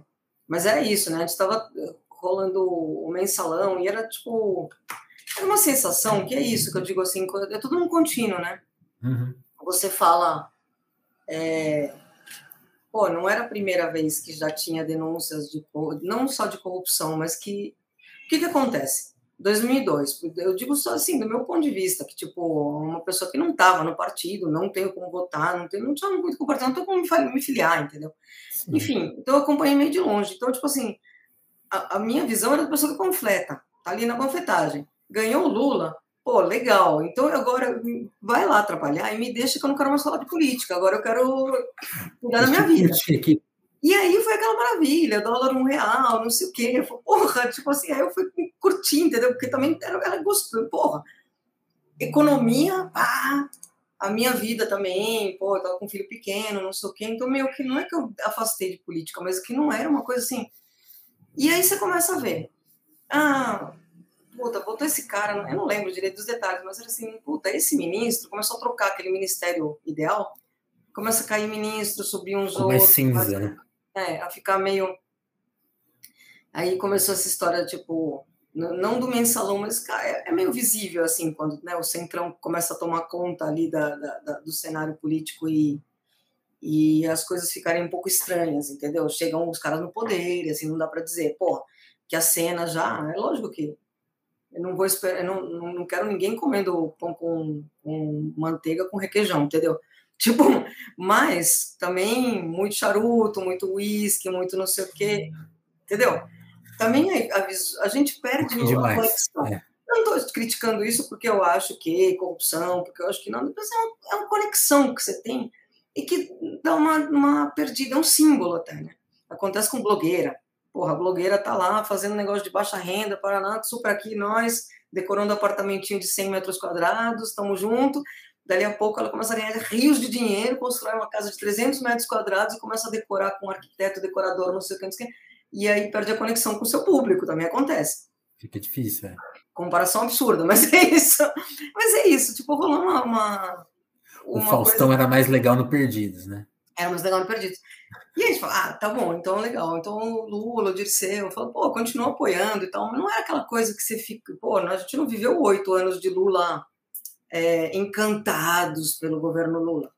Mas era isso, né? A gente estava rolando o mensalão, e era tipo. Era uma sensação que é isso que eu digo assim, é tudo um contínuo, né? Uhum. Você fala. É, pô, não era a primeira vez que já tinha denúncias de não só de corrupção, mas que o que, que acontece? 2002, eu digo só assim, do meu ponto de vista, que tipo, uma pessoa que não estava no partido, não tenho como votar, não, tenho, não tinha muito como não tenho como me filiar, entendeu? Sim. Enfim, então eu acompanhei meio de longe. Então, tipo assim, a, a minha visão era da pessoa que confleta, tá ali na panfletagem. Ganhou o Lula, pô, legal. Então agora vai lá trabalhar e me deixa que eu não quero mais falar de política, agora eu quero cuidar da minha vida. E aí foi aquela maravilha, dólar um real, não sei o quê. Eu falei, porra, tipo assim, aí eu fui curtir, entendeu? Porque também era, era gostoso, porra. Economia, pá, a minha vida também, pô, eu tava com um filho pequeno, não sei o quê. Então, meio que não é que eu afastei de política, mas que não era uma coisa assim. E aí você começa a ver. Ah, puta, botou esse cara, eu não lembro direito dos detalhes, mas era assim, puta, esse ministro começou a trocar aquele ministério ideal, começa a cair ministro, subir uns Como outros. É cinza, né? É, a ficar meio. Aí começou essa história, tipo, não do mensalão, mas é, é meio visível, assim, quando né, o Centrão começa a tomar conta ali da, da, da, do cenário político e, e as coisas ficarem um pouco estranhas, entendeu? Chegam os caras no poder, assim, não dá para dizer, pô, que a cena já. É lógico que eu não vou esperar, não, não quero ninguém comendo pão com, com manteiga com requeijão, entendeu? Tipo, mas também muito charuto, muito uísque, muito não sei o quê, entendeu? Também a, a, a gente perde a conexão. É. Não estou criticando isso porque eu acho que corrupção, porque eu acho que não, mas é uma, é uma conexão que você tem e que dá uma, uma perdida, é um símbolo até, né? Acontece com blogueira. Porra, a blogueira tá lá fazendo negócio de baixa renda, Paraná, super aqui, nós, decorando apartamentinho de 100 metros quadrados, estamos juntos, Dali a pouco ela começa a ganhar rios de dinheiro, constrói uma casa de 300 metros quadrados e começa a decorar com um arquiteto, decorador, não sei o que, não sei o que. E aí perde a conexão com o seu público, também acontece. Fica difícil, é. Comparação absurda, mas é isso. Mas é isso, tipo, rolou uma. uma, uma o Faustão coisa... era mais legal no Perdidos, né? Era mais legal no Perdidos. E a gente fala, ah, tá bom, então legal. Então o Lula, o Dirceu, falo, pô, continua apoiando e tal. Mas não é aquela coisa que você fica, pô, a gente não viveu oito anos de Lula é, encantados pelo governo Lula.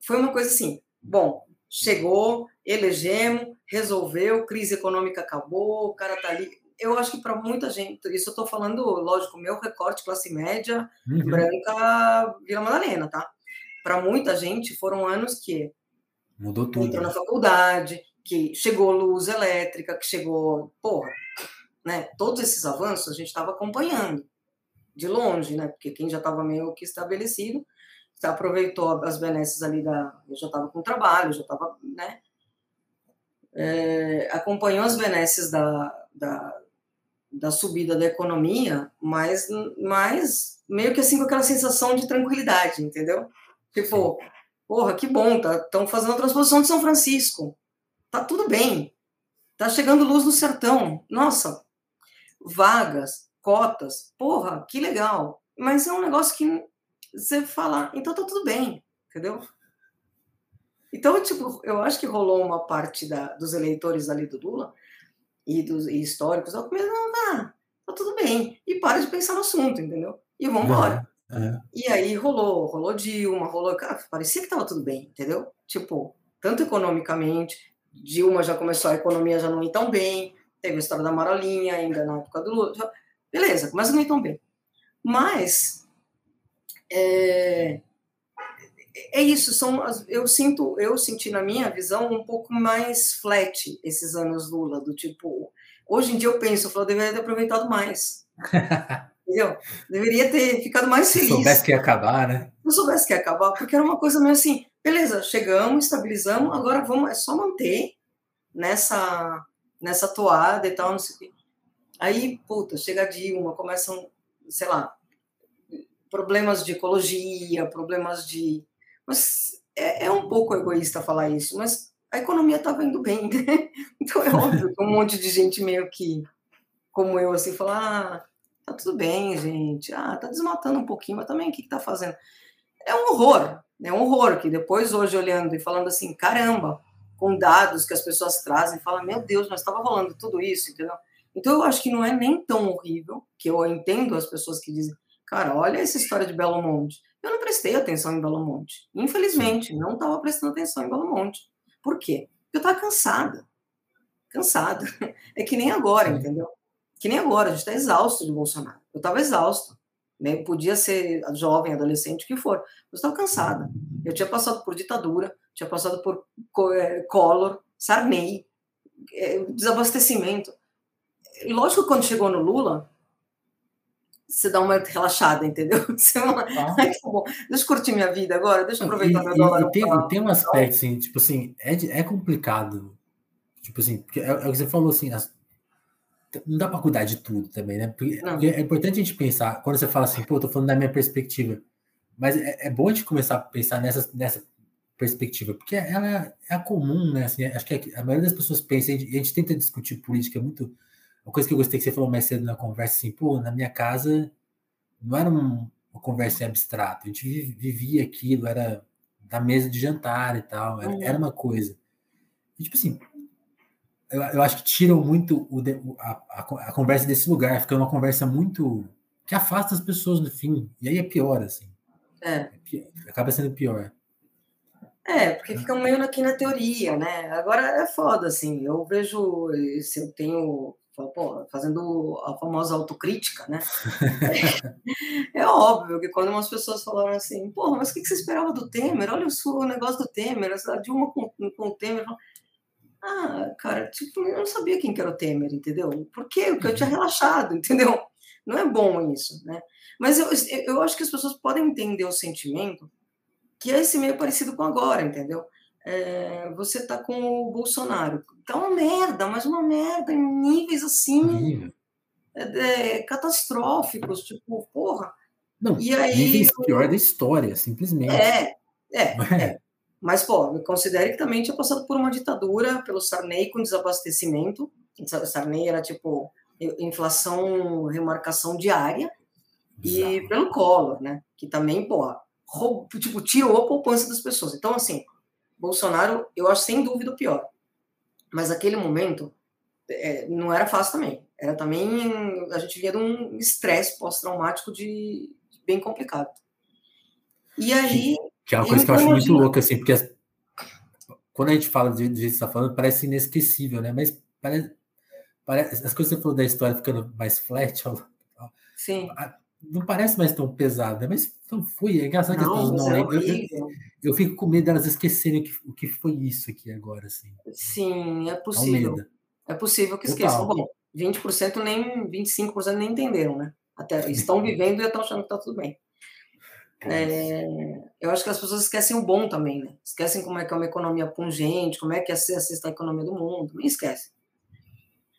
Foi uma coisa assim: bom, chegou, elegemos, resolveu, crise econômica acabou, o cara tá ali. Eu acho que para muita gente, isso eu estou falando, lógico, meu recorte classe média, uhum. branca, Vila Madalena, tá? Para muita gente foram anos que mudou tudo. Entrou na faculdade, que chegou luz elétrica, que chegou, porra, né? Todos esses avanços a gente estava acompanhando de longe, né? Porque quem já estava meio que estabelecido aproveitou as benesses ali da. Eu já estava com trabalho, já estava, né? É, acompanhou as benesses da, da, da, subida da economia, mas, mas meio que assim com aquela sensação de tranquilidade, entendeu? Tipo, porra, que bom, tá, estão fazendo a transposição de São Francisco, tá tudo bem, tá chegando luz no sertão, nossa, vagas, cotas, porra, que legal. Mas é um negócio que você fala, então tá tudo bem, entendeu? Então, tipo, eu acho que rolou uma parte da, dos eleitores ali do Lula e dos e históricos, ao começo, não, tá, tá tudo bem. E para de pensar no assunto, entendeu? E vamos embora. É. E aí rolou, rolou Dilma, rolou. Cara, parecia que tava tudo bem, entendeu? Tipo, tanto economicamente, Dilma já começou, a economia já não ir tão bem, teve a história da Marolinha ainda na época do Lula. Beleza, começa a não ir tão bem. Mas é, é isso, são eu sinto, eu senti na minha visão um pouco mais flat esses anos Lula, do tipo, hoje em dia eu penso, eu falo, eu deveria ter aproveitado mais. Entendeu? Deveria ter ficado mais feliz. Se soubesse que ia acabar, né? Se soubesse que ia acabar, porque era uma coisa meio assim, beleza, chegamos, estabilizamos, agora vamos, é só manter nessa, nessa toada e tal, não sei o quê. Aí, puta, chega a Dilma, começam, sei lá, problemas de ecologia, problemas de. Mas é, é um pouco egoísta falar isso, mas a economia estava indo bem, né? Então é óbvio que um monte de gente meio que, como eu, assim, falar, ah, tá tudo bem, gente, ah, tá desmatando um pouquinho, mas também o que, que tá fazendo? É um horror, é um horror que depois, hoje, olhando e falando assim, caramba, com dados que as pessoas trazem, fala, meu Deus, mas estava rolando tudo isso, entendeu? Então eu acho que não é nem tão horrível, que eu entendo as pessoas que dizem, cara, olha essa história de Belo Monte. Eu não prestei atenção em Belo Monte. Infelizmente, não estava prestando atenção em Belo Monte. Por quê? Porque eu estava cansada. Cansada. É que nem agora, entendeu? Que nem agora, a gente está exausto de Bolsonaro. Eu estava exausto. Né? Podia ser jovem, adolescente, o que for. Eu estava cansada. Eu tinha passado por ditadura, tinha passado por é, Collor, Sarney, é, desabastecimento. Lógico que quando chegou no Lula, você dá uma relaxada, entendeu? Você fala, ah. Ai, tá bom, deixa eu curtir minha vida agora, deixa eu aproveitar e, meu dólar. E tem, tem um aspecto, assim, tipo assim, é, é complicado. Tipo assim, é, é o que você falou, assim, as, não dá para cuidar de tudo também, né? Porque, porque, é importante a gente pensar, quando você fala assim, pô, eu tô falando da minha perspectiva, mas é, é, bom a gente começar a pensar nessa, nessa perspectiva, porque ela é, é comum, né? Assim, acho que a maioria das pessoas pensa, e a gente tenta discutir política, é muito. Uma coisa que eu gostei que você falou mais cedo na conversa, assim, pô, na minha casa não era um, uma conversa abstrata, a gente vivia aquilo, era da mesa de jantar e tal, era, era uma coisa. E, tipo assim, eu, eu acho que tiram muito o, a, a, a, conversa desse lugar, fica uma conversa muito. que afasta as pessoas no fim. E aí é pior, assim. É. é pior, acaba sendo pior. É, porque fica meio aqui na teoria, né? Agora é foda, assim. Eu vejo, se eu tenho pô, fazendo a famosa autocrítica, né? é, é, óbvio que quando umas pessoas falaram assim, porra, mas o que você esperava do Temer? Olha o, negócio do Temer, a Dilma com, com o Temer. Ah, cara, tipo, eu não sabia quem que era o Temer, entendeu? Por quê? Porque eu tinha uhum. relaxado, entendeu? Não é bom isso, né? Mas eu, eu acho que as pessoas podem entender o sentimento que é esse meio parecido com agora, entendeu? É, você tá com o Bolsonaro. Tá uma merda, mas uma merda em níveis assim é, é, catastróficos, tipo, porra. Não, e aí, níveis pior da história, simplesmente. É, é. é. Mas, pô, considere que também tinha passado por uma ditadura, pelo Sarney com desabastecimento. Sarney era tipo inflação, remarcação diária. Exato. E pelo Collor, né? Que também, pô, roubou, tipo, tirou a poupança das pessoas. Então, assim, Bolsonaro, eu acho sem dúvida o pior. Mas aquele momento é, não era fácil também. Era também. A gente vinha de um estresse pós-traumático de, de bem complicado. E aí. Que é uma coisa que eu acho muito louca, assim, porque as, quando a gente fala do jeito que você está falando, parece inesquecível, né? Mas parece, parece, as coisas que você falou da história ficando mais flat, Sim. não parece mais tão pesado, né? Mas não foi. É engraçado não, que as pessoas não é lembram. Eu, eu, fico com medo delas esquecerem o que, o que foi isso aqui agora, assim. Sim, é possível. É possível que esqueçam. Bom, 20% nem 25% nem entenderam, né? Até estão vivendo e estão achando que está tudo bem. É, eu acho que as pessoas esquecem o bom também, né? Esquecem como é que é uma economia pungente, como é que é a sexta economia do mundo, nem esquecem.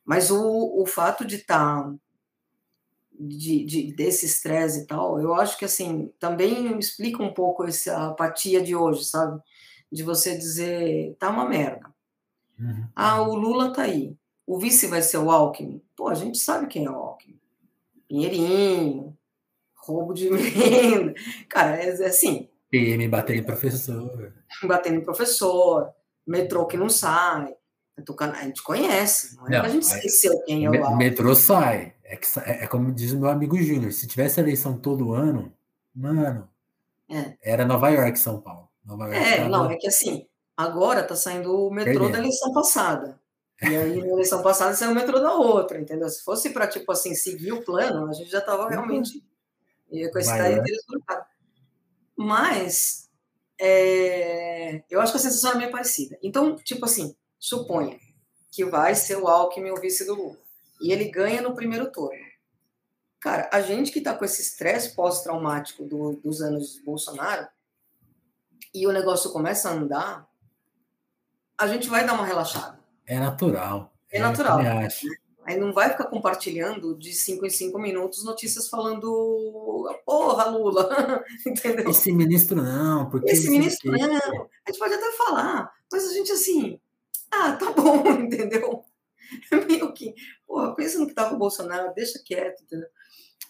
Mas o, o fato de estar tá, de, de, desse estresse e tal, eu acho que assim também explica um pouco essa apatia de hoje, sabe? De você dizer tá uma merda. Uhum. Ah, o Lula tá aí. O vice vai ser o Alckmin. Pô, a gente sabe quem é o Alckmin. Pinheirinho, roubo de emenda. Cara, é, é assim. PM batendo em professor. Batendo em professor, metrô que não sai. A gente conhece, não é não, a gente esqueceu quem é o. Metrô sai. É, que, é, é, como diz o meu amigo Júnior, se tivesse eleição todo ano, mano, é. era Nova York, São Paulo. Nova York, é, tava... não, é que assim, agora tá saindo o metrô Perdendo. da eleição passada. E aí, na eleição passada, saiu o metrô da outra, entendeu? Se fosse para, tipo assim, seguir o plano, a gente já tava realmente e com esse daí Mas é, eu acho que a sensação é meio parecida. Então, tipo assim, suponha que vai ser o Alckmin o vice do Lula. E ele ganha no primeiro turno. Cara, a gente que está com esse estresse pós-traumático do, dos anos Bolsonaro e o negócio começa a andar, a gente vai dar uma relaxada. É natural. É, natural. acho. Aí não vai ficar compartilhando de cinco em cinco minutos notícias falando porra, Lula, entendeu? Esse ministro não, porque esse ministro não. A gente pode até falar, mas a gente assim, ah, tá bom, entendeu? É meio que, porra, pensa no que tava o Bolsonaro, deixa quieto, entendeu?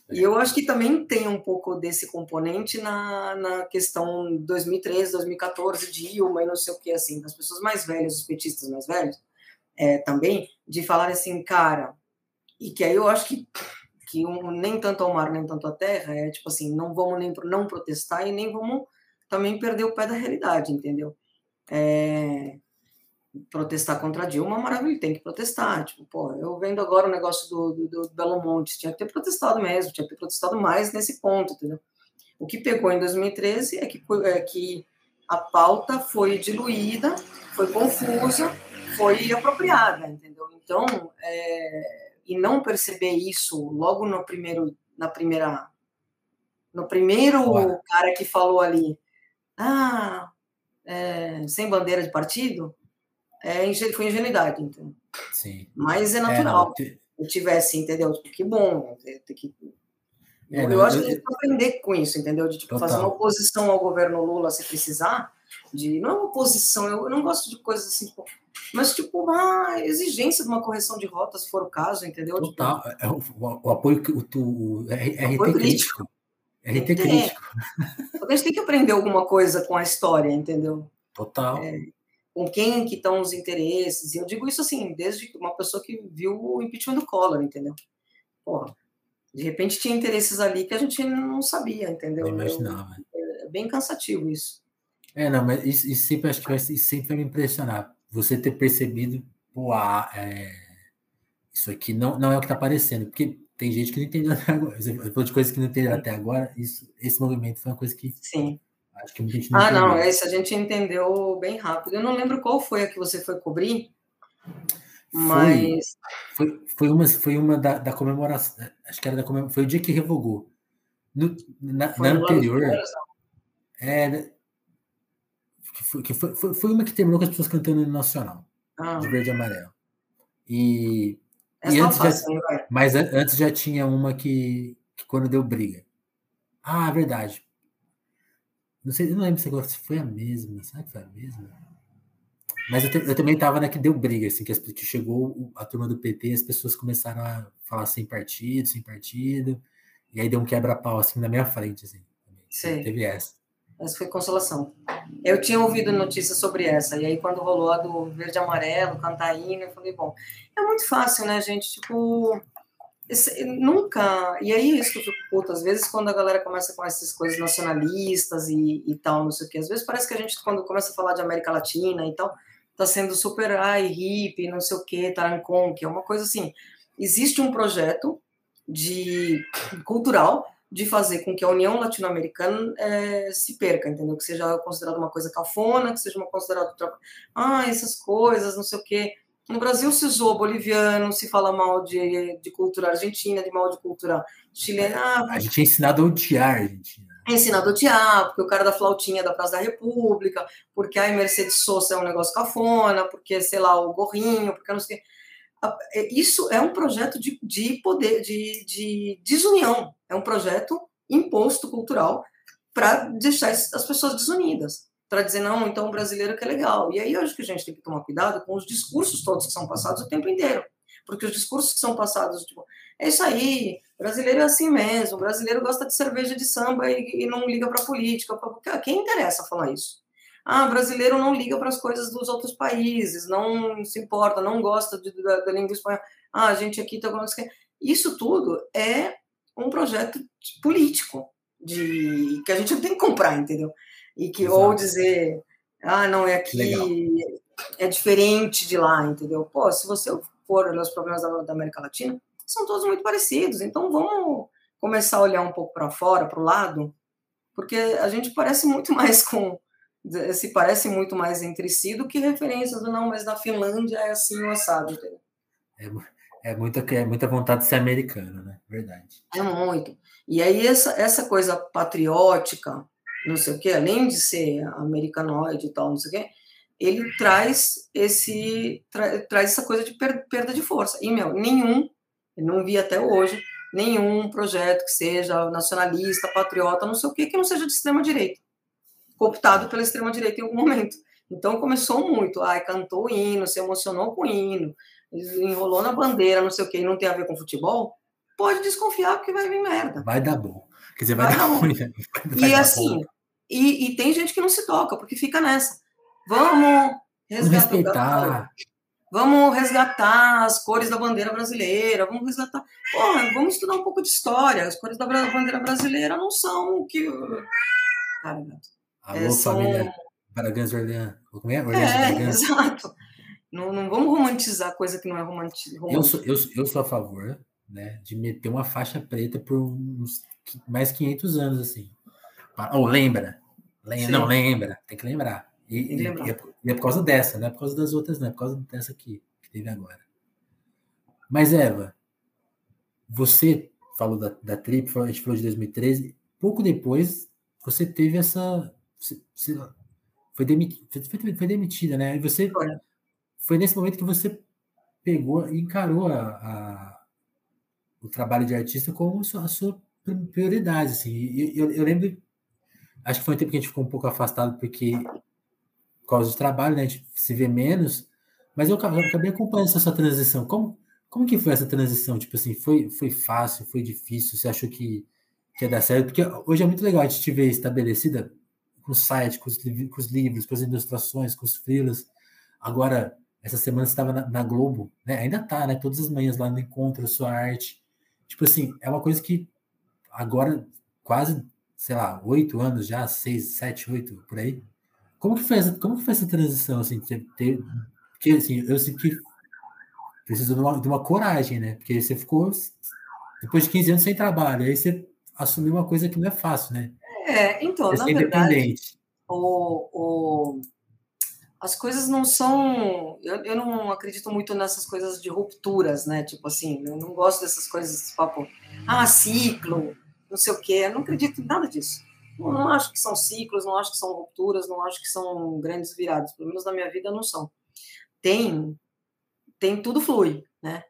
E eu acho que também tem um pouco desse componente na, na questão 2013, 2014, Dilma e não sei o que, assim, das pessoas mais velhas, os petistas mais velhos, é, também, de falar assim, cara, e que aí eu acho que, que um, nem tanto ao mar, nem tanto à terra, é tipo assim, não vamos nem não protestar e nem vamos também perder o pé da realidade, entendeu? É, protestar contra a Dilma, maravilha, tem que protestar. Tipo, pô, eu vendo agora o negócio do, do, do Belo Monte, tinha que ter protestado mesmo, tinha que ter protestado mais nesse ponto, entendeu? O que pegou em 2013 é que, é que a pauta foi diluída, foi confusa, foi apropriada, entendeu? Então, é, e não perceber isso logo no primeiro, na primeira, no primeiro cara que falou ali, ah, é, sem bandeira de partido, é, foi ingenuidade, entendeu? Sim. Mas é natural. É, não, eu tivesse, entendeu? Que bom, ter que é, eu não, acho que a gente tem que aprender com isso, entendeu? De tipo, fazer uma oposição ao governo Lula se precisar, de não é uma oposição, eu, eu não gosto de coisas assim, tipo, mas tipo uma exigência de uma correção de rota, se for o caso, entendeu? Tipo, Total, tipo, é, o, o, apoio, o, o, é, RT apoio crítico. RT crítico. A gente tem que aprender alguma coisa com a história, entendeu? Total. É, com quem que estão os interesses. E eu digo isso assim, desde uma pessoa que viu o impeachment do Collor, entendeu? Porra, de repente tinha interesses ali que a gente não sabia, entendeu? Não imaginava. É, é bem cansativo isso. É, não, mas isso, isso sempre acho que vai, sempre vai me impressionar. Você ter percebido, pô, ah, é, isso aqui não, não é o que está aparecendo, porque tem gente que não entendeu até agora. Você falou de coisas que não entendeu até agora, isso, esse movimento foi uma coisa que. Sim. Acho que muita gente não Ah, entendeu. não, esse a gente entendeu bem rápido. Eu não lembro qual foi a que você foi cobrir. Mas. Foi, foi, uma, foi uma da, da comemoração. Acho que era da comemoração. Foi o dia que revogou. No, na, na anterior. É. Que foi, que foi, foi, foi uma que terminou com as pessoas cantando no Nacional. Ah. De verde e amarelo. E. e antes já, mas antes já tinha uma que, que quando deu briga. Ah, verdade. Não sei, não lembro se foi a mesma. Será que foi a mesma? Mas eu, te, eu também estava na que deu briga, assim, que, as, que chegou a turma do PT, as pessoas começaram a falar sem partido, sem partido, e aí deu um quebra-pau assim na minha frente, assim. Sim. Teve essa. Essa foi consolação. Eu tinha ouvido notícias sobre essa, e aí quando rolou a do verde e amarelo, cantaína, eu falei, bom, é muito fácil, né, gente? Tipo, esse, nunca. E aí isso que eu fico puto, às vezes quando a galera começa com essas coisas nacionalistas e, e tal, não sei o que, às vezes parece que a gente, quando começa a falar de América Latina e tal, tá sendo super ai, hippie, não sei o que, tarancon, que é uma coisa assim. Existe um projeto de cultural de fazer com que a União Latino-Americana é, se perca, entendeu? Que seja considerada uma coisa cafona, que seja uma considerada ah, essas coisas, não sei o quê. No Brasil se zoa boliviano, se fala mal de, de cultura argentina, de mal de cultura chilena. Ah, a gente é ensinado a odiar a Argentina é ensinado a odiar, porque o cara da flautinha é da Praça da República, porque a Mercedes Sosa é um negócio cafona, porque, sei lá, o gorrinho, porque não sei o quê. É, isso é um projeto de, de poder, de, de desunião, é um projeto imposto cultural para deixar as pessoas desunidas, para dizer, não, então o brasileiro que é legal. E aí eu acho que a gente tem que tomar cuidado com os discursos todos que são passados o tempo inteiro, porque os discursos que são passados, tipo, é isso aí, brasileiro é assim mesmo, brasileiro gosta de cerveja de samba e, e não liga para política. Pra, quem interessa falar isso? Ah, brasileiro não liga para as coisas dos outros países, não se importa, não gosta de, da, da, língua espanhola. Ah, a gente aqui está Isso tudo é um projeto político de que a gente tem que comprar, entendeu? E que Exato. ou dizer, ah, não é aqui, Legal. é diferente de lá, entendeu? Pô, se você for olhar os problemas da, da América Latina, são todos muito parecidos. Então vamos começar a olhar um pouco para fora, para o lado, porque a gente parece muito mais com se parece muito mais entre si do que referências do não, mas na Finlândia é assim o assado. É, é, muita, é muita vontade de ser americano, né? Verdade. É muito. E aí essa, essa coisa patriótica, não sei o quê, além de ser americanoide e tal, não sei o quê, ele traz esse tra, traz essa coisa de per, perda de força. E, meu, nenhum eu não vi até hoje nenhum projeto que seja nacionalista, patriota, não sei o que, que não seja de extrema-direita, cooptado pela extrema-direita em algum momento. Então começou muito, ai, cantou o hino, se emocionou com o hino, enrolou na bandeira, não sei o que, e não tem a ver com futebol, pode desconfiar porque vai vir merda. Vai dar bom. Quer dizer, vai, vai dar, dar ruim. e assim, e, e, tem gente que não se toca, porque fica nessa. Vamos respeitar. vamos resgatar as cores da bandeira brasileira, vamos resgatar. Porra, vamos estudar um pouco de história. As cores da bandeira brasileira não são o que. Cara, Alô, é, são... família Bragança Orleans. Como é? Orleans é, exato. Não, não vamos romantizar coisa que não é romantizada. Eu sou, eu, eu sou a favor né, de meter uma faixa preta por uns mais 500 anos, assim. Ou oh, lembra? lembra não, lembra. Tem que lembrar. E, e, e, é, e, é, por causa dessa, não é por causa das outras, não é por causa dessa aqui, que teve agora. Mas, Eva, você falou da, da Trip, a gente falou de 2013, pouco depois você teve essa. Você, foi, demit, foi, foi demitida, né? E você. Foi nesse momento que você pegou e encarou a, a, o trabalho de artista como a sua prioridade. Assim. Eu, eu, lembro, acho que foi um tempo que a gente ficou um pouco afastado porque por causa do trabalho, né? A gente se vê menos, mas eu acabei acompanhando essa transição. Como, como que foi essa transição? Tipo assim, foi, foi fácil, foi difícil? Você achou que, que ia dar certo? Porque hoje é muito legal a gente te ver estabelecida com o site, com os, com os livros, com as ilustrações, com os freelas. Agora, essa semana estava na, na, Globo, né? Ainda tá, né? Todas as manhãs lá no Encontro, sua arte. Tipo assim, é uma coisa que agora, quase, sei lá, oito anos já, seis, sete, oito, por aí, como que foi essa, como que foi essa transição, assim, ter, ter porque, assim, eu sinto que precisa de uma, de uma coragem, né? Porque você ficou, depois de 15 anos sem trabalho, aí você assumiu uma coisa que não é fácil, né? É, então, na verdade, o, o, as coisas não são. Eu, eu não acredito muito nessas coisas de rupturas, né? Tipo assim, eu não gosto dessas coisas, papo, ah, ciclo, não sei o quê. Eu não acredito em nada disso. Não, não acho que são ciclos, não acho que são rupturas, não acho que são grandes viradas. Pelo menos na minha vida não são. Tem, tem tudo flui, né?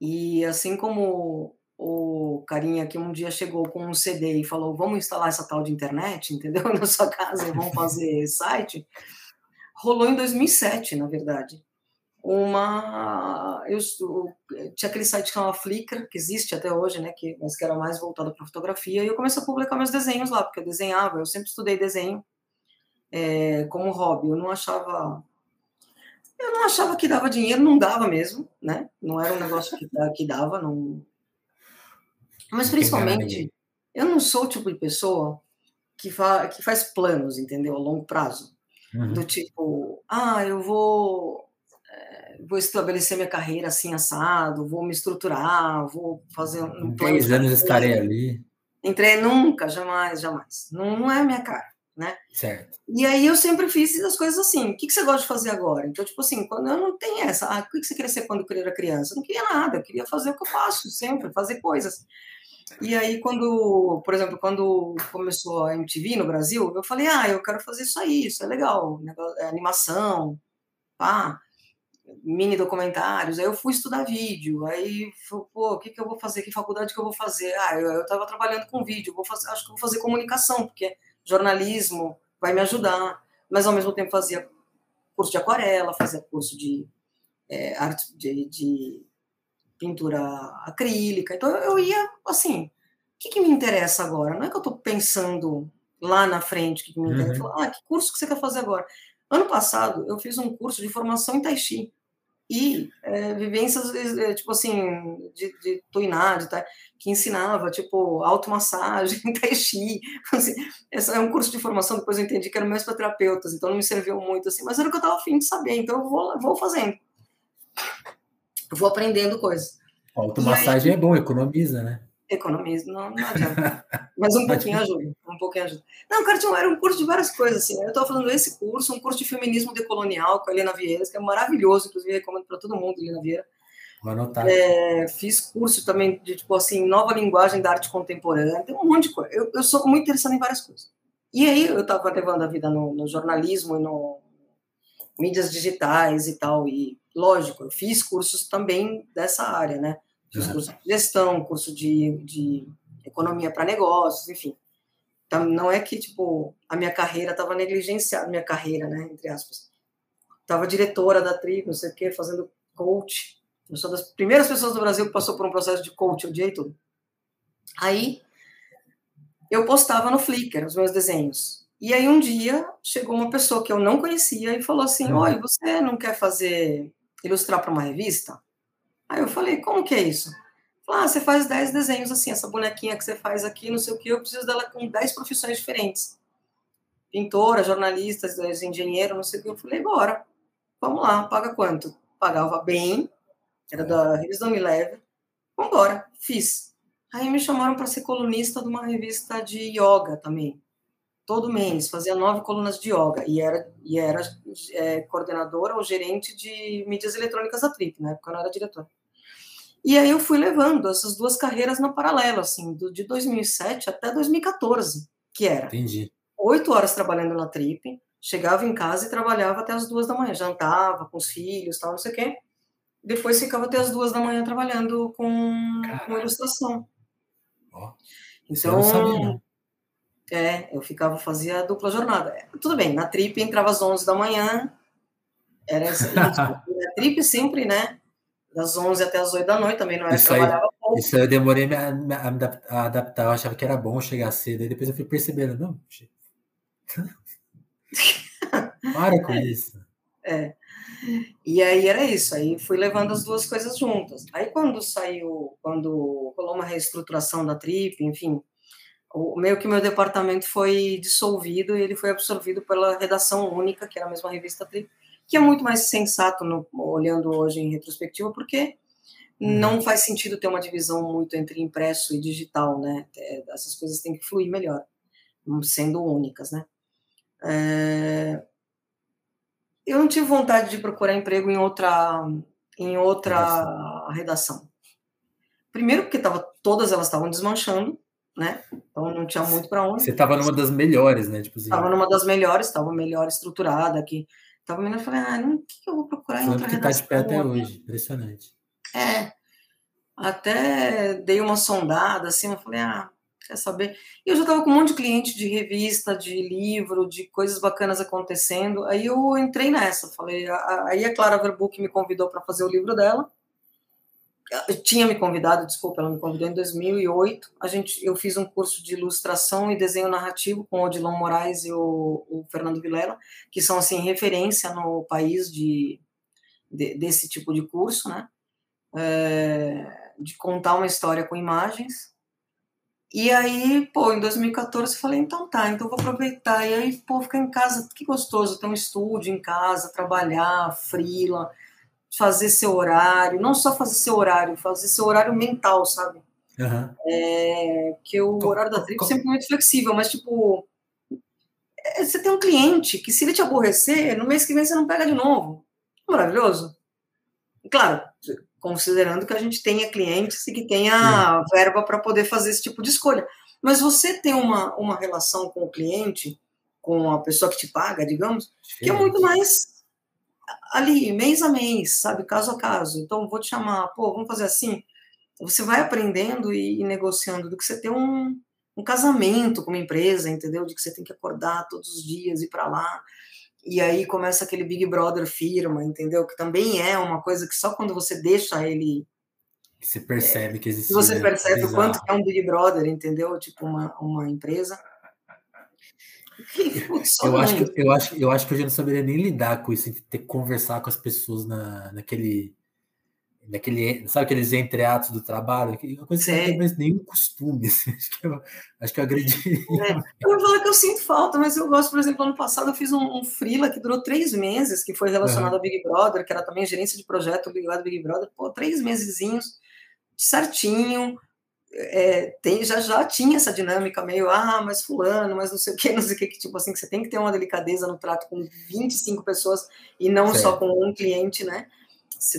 E assim como o carinha que um dia chegou com um CD e falou: Vamos instalar essa tal de internet, entendeu? Na sua casa, vamos fazer site. Rolou em 2007, na verdade. Uma eu, tinha aquele site que chama Flickr que existe até hoje né que mas que era mais voltado para fotografia e eu comecei a publicar meus desenhos lá porque eu desenhava eu sempre estudei desenho é, como hobby. Eu não achava eu não achava que dava dinheiro não dava mesmo né? Não era um negócio que, que dava não. Mas principalmente eu não sou o tipo de pessoa que, fa, que faz planos entendeu? A longo prazo uhum. do tipo ah eu vou vou estabelecer minha carreira assim assado, vou me estruturar, vou fazer um plano. Três anos estarei ali. Entrei nunca, jamais, jamais. Não, não é a minha cara, né? Certo. E aí eu sempre fiz as coisas assim. O que, que você gosta de fazer agora? Então, tipo assim, quando eu não tenho essa, ah, o que, que você queria ser quando eu era criança? Eu não queria nada, eu queria fazer o que eu faço sempre, fazer coisas. E aí, quando, por exemplo, quando começou a MTV no Brasil, eu falei, ah, eu quero fazer isso aí, isso é legal, é animação, pá mini documentários. Aí eu fui estudar vídeo. Aí, pô, o que, que eu vou fazer? Que faculdade que eu vou fazer? Ah, eu estava trabalhando com vídeo. Vou fazer, acho que vou fazer comunicação, porque jornalismo vai me ajudar. Mas ao mesmo tempo fazia curso de aquarela, fazia curso de é, arte de, de, pintura acrílica. Então eu ia assim. O que, que me interessa agora? Não é que eu estou pensando lá na frente o que, que me interessa. Uhum. Ah, que curso que você quer fazer agora? Ano passado, eu fiz um curso de formação em Tai Chi e é, vivências, é, tipo assim, de, de tuinar, de, que ensinava, tipo, automassagem, tai chi, assim, esse é um curso de formação, depois eu entendi que era mais para terapeutas, então não me serviu muito, assim, mas era o que eu estava afim de saber, então eu vou, vou fazendo. Eu vou aprendendo coisas. Automassagem aí, é bom, economiza, né? Economiza, não, não adianta. Mas um pouquinho ajuda, um pouquinho ajuda. Não, cara, tinha, era um curso de várias coisas, assim. Eu estava fazendo esse curso, um curso de feminismo decolonial com a Helena Vieira, que é maravilhoso, inclusive recomendo para todo mundo, Helena Vieira. Vou anotar. É, fiz curso também de, tipo assim, nova linguagem da arte contemporânea, tem um monte de coisa. Eu, eu sou muito interessada em várias coisas. E aí eu estava levando a vida no, no jornalismo e no mídias digitais e tal, e lógico, eu fiz cursos também dessa área, né? Fiz curso de gestão, curso de, de economia para negócios, enfim. Então, não é que, tipo, a minha carreira estava negligenciada, minha carreira, né, entre aspas. Estava diretora da tribo, não sei o quê, fazendo coach. Eu sou das primeiras pessoas do Brasil que passou por um processo de coach o dia e tudo. Aí, eu postava no Flickr os meus desenhos. E aí, um dia, chegou uma pessoa que eu não conhecia e falou assim, uhum. oi, você não quer fazer ilustrar para uma revista? Aí eu falei, como que é isso? Ah, você faz 10 desenhos assim, essa bonequinha que você faz aqui, não sei o que, eu preciso dela com 10 profissões diferentes. Pintora, jornalista, engenheiro, não sei o que. Eu falei, bora, vamos lá, paga quanto? Pagava bem, era da revista Unilever, vambora, fiz. Aí me chamaram para ser colunista de uma revista de yoga também. Todo mês, fazia nove colunas de yoga. E era, e era é, coordenadora ou gerente de mídias eletrônicas da Trip, na época eu não era diretora. E aí eu fui levando essas duas carreiras no paralelo, assim, do, de 2007 até 2014, que era. Entendi. Oito horas trabalhando na Trip, chegava em casa e trabalhava até as duas da manhã, jantava com os filhos, tal, não sei o quê. Depois ficava até as duas da manhã trabalhando com, com ilustração. Oh, então, é, eu ficava, fazia dupla jornada. É, tudo bem, na Trip entrava às 11 da manhã, era isso. na Trip sempre, né? das 11 até as 8 da noite, também não era isso trabalhava aí, pouco. Isso aí eu demorei a me, adaptar, eu achava que era bom chegar cedo, aí depois eu fui percebendo, não, para com é, isso. É. E aí era isso, aí fui levando as duas coisas juntas. Aí quando saiu, quando rolou uma reestruturação da Trip, enfim, o meio que meu departamento foi dissolvido e ele foi absorvido pela redação única, que era a mesma revista Trip, que é muito mais sensato no, olhando hoje em retrospectiva, porque hum. não faz sentido ter uma divisão muito entre impresso e digital, né? É, essas coisas têm que fluir melhor, sendo únicas, né? É... Eu não tive vontade de procurar emprego em outra, em outra redação. Primeiro porque tava, todas elas estavam desmanchando, né? Então não tinha muito para onde. Você estava numa das melhores, né? Tipo Estava assim. numa das melhores, estava melhor estruturada, que Tava e falei, ah, o que, que eu vou procurar em outra que tá de pé até hoje, impressionante. É, até dei uma sondada, assim, eu falei, ah, quer saber? E eu já estava com um monte de cliente de revista, de livro, de coisas bacanas acontecendo. Aí eu entrei nessa, falei, aí a Clara Verbook me convidou para fazer o livro dela tinha me convidado, desculpa, ela me convidou em 2008. A gente, eu fiz um curso de ilustração e desenho narrativo com o Odilon Moraes e o, o Fernando Vilela, que são assim referência no país de, de desse tipo de curso, né? É, de contar uma história com imagens. E aí, pô, em 2014 falei, então tá, então vou aproveitar. E aí, pô, ficar em casa, que gostoso ter um estúdio em casa, trabalhar, frila fazer seu horário, não só fazer seu horário, fazer seu horário mental, sabe? Uhum. É, que o horário da trip é sempre muito flexível, mas tipo, é, você tem um cliente que se ele te aborrecer, no mês que vem você não pega de novo. Maravilhoso. Claro, considerando que a gente tenha clientes e que tenha verba para poder fazer esse tipo de escolha. Mas você tem uma, uma relação com o cliente, com a pessoa que te paga, digamos, que é muito mais ali, mês a mês, sabe, caso a caso. Então, vou te chamar, pô, vamos fazer assim. Você vai aprendendo e, e negociando do que você ter um, um casamento com uma empresa, entendeu? De que você tem que acordar todos os dias, ir para lá. E aí começa aquele Big Brother firma, entendeu? Que também é uma coisa que só quando você deixa ele. Você percebe é, que existe. Você percebe o quanto é um Big Brother, entendeu? Tipo, uma, uma empresa eu acho, que, eu, acho, eu acho que eu já não saberia nem lidar com isso, ter que conversar com as pessoas na, naquele, naquele. Sabe aqueles entreatos do trabalho? Uma coisa que não tem nenhum costume. Assim, acho, que eu, acho que eu agredi. É, eu vou falar que eu sinto falta, mas eu gosto, por exemplo, ano passado eu fiz um, um freela que durou três meses, que foi relacionado uhum. ao Big Brother, que era também gerência de projeto ligado ao Big Brother. Pô, três mesezinhos certinho é, tem, já, já tinha essa dinâmica meio, ah, mas fulano, mas não sei o que, não sei o que, que tipo assim, que você tem que ter uma delicadeza no trato com 25 pessoas e não certo. só com um cliente, né?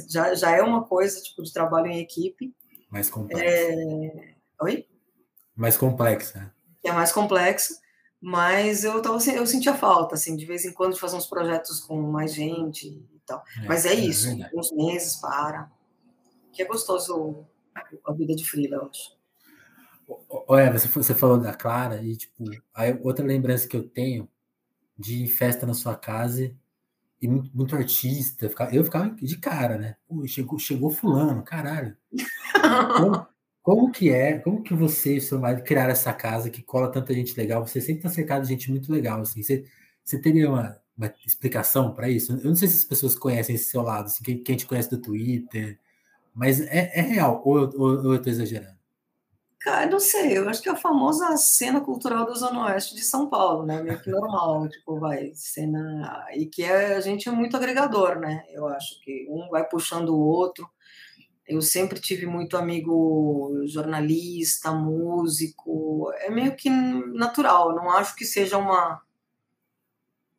Já, já é uma coisa, tipo, de trabalho em equipe. Mais complexa. É... Oi? Mais complexa. É mais complexa, mas eu, tava, eu sentia falta, assim, de vez em quando de fazer uns projetos com mais gente e tal. É, mas é, é isso, é uns meses para. Que é gostoso a vida de freela, eu acho. Olha, você, você falou da Clara e tipo, aí outra lembrança que eu tenho de festa na sua casa e muito, muito artista, eu ficava de cara, né? Pô, chegou, chegou fulano, caralho. Como, como, que é, como que você e seu marido criaram essa casa que cola tanta gente legal? Você sempre tá cercado de gente muito legal, assim. Você, você teria uma, uma explicação para isso? Eu não sei se as pessoas conhecem esse seu lado, assim, quem, quem te conhece do Twitter, mas é, é real, ou, ou, ou eu estou exagerando? Cara, não sei, eu acho que é a famosa cena cultural da Zona Oeste de São Paulo, né? Meio que normal, tipo, vai, cena. E que é, a gente é muito agregador, né? Eu acho que um vai puxando o outro. Eu sempre tive muito amigo jornalista, músico, é meio que natural, não acho que seja uma.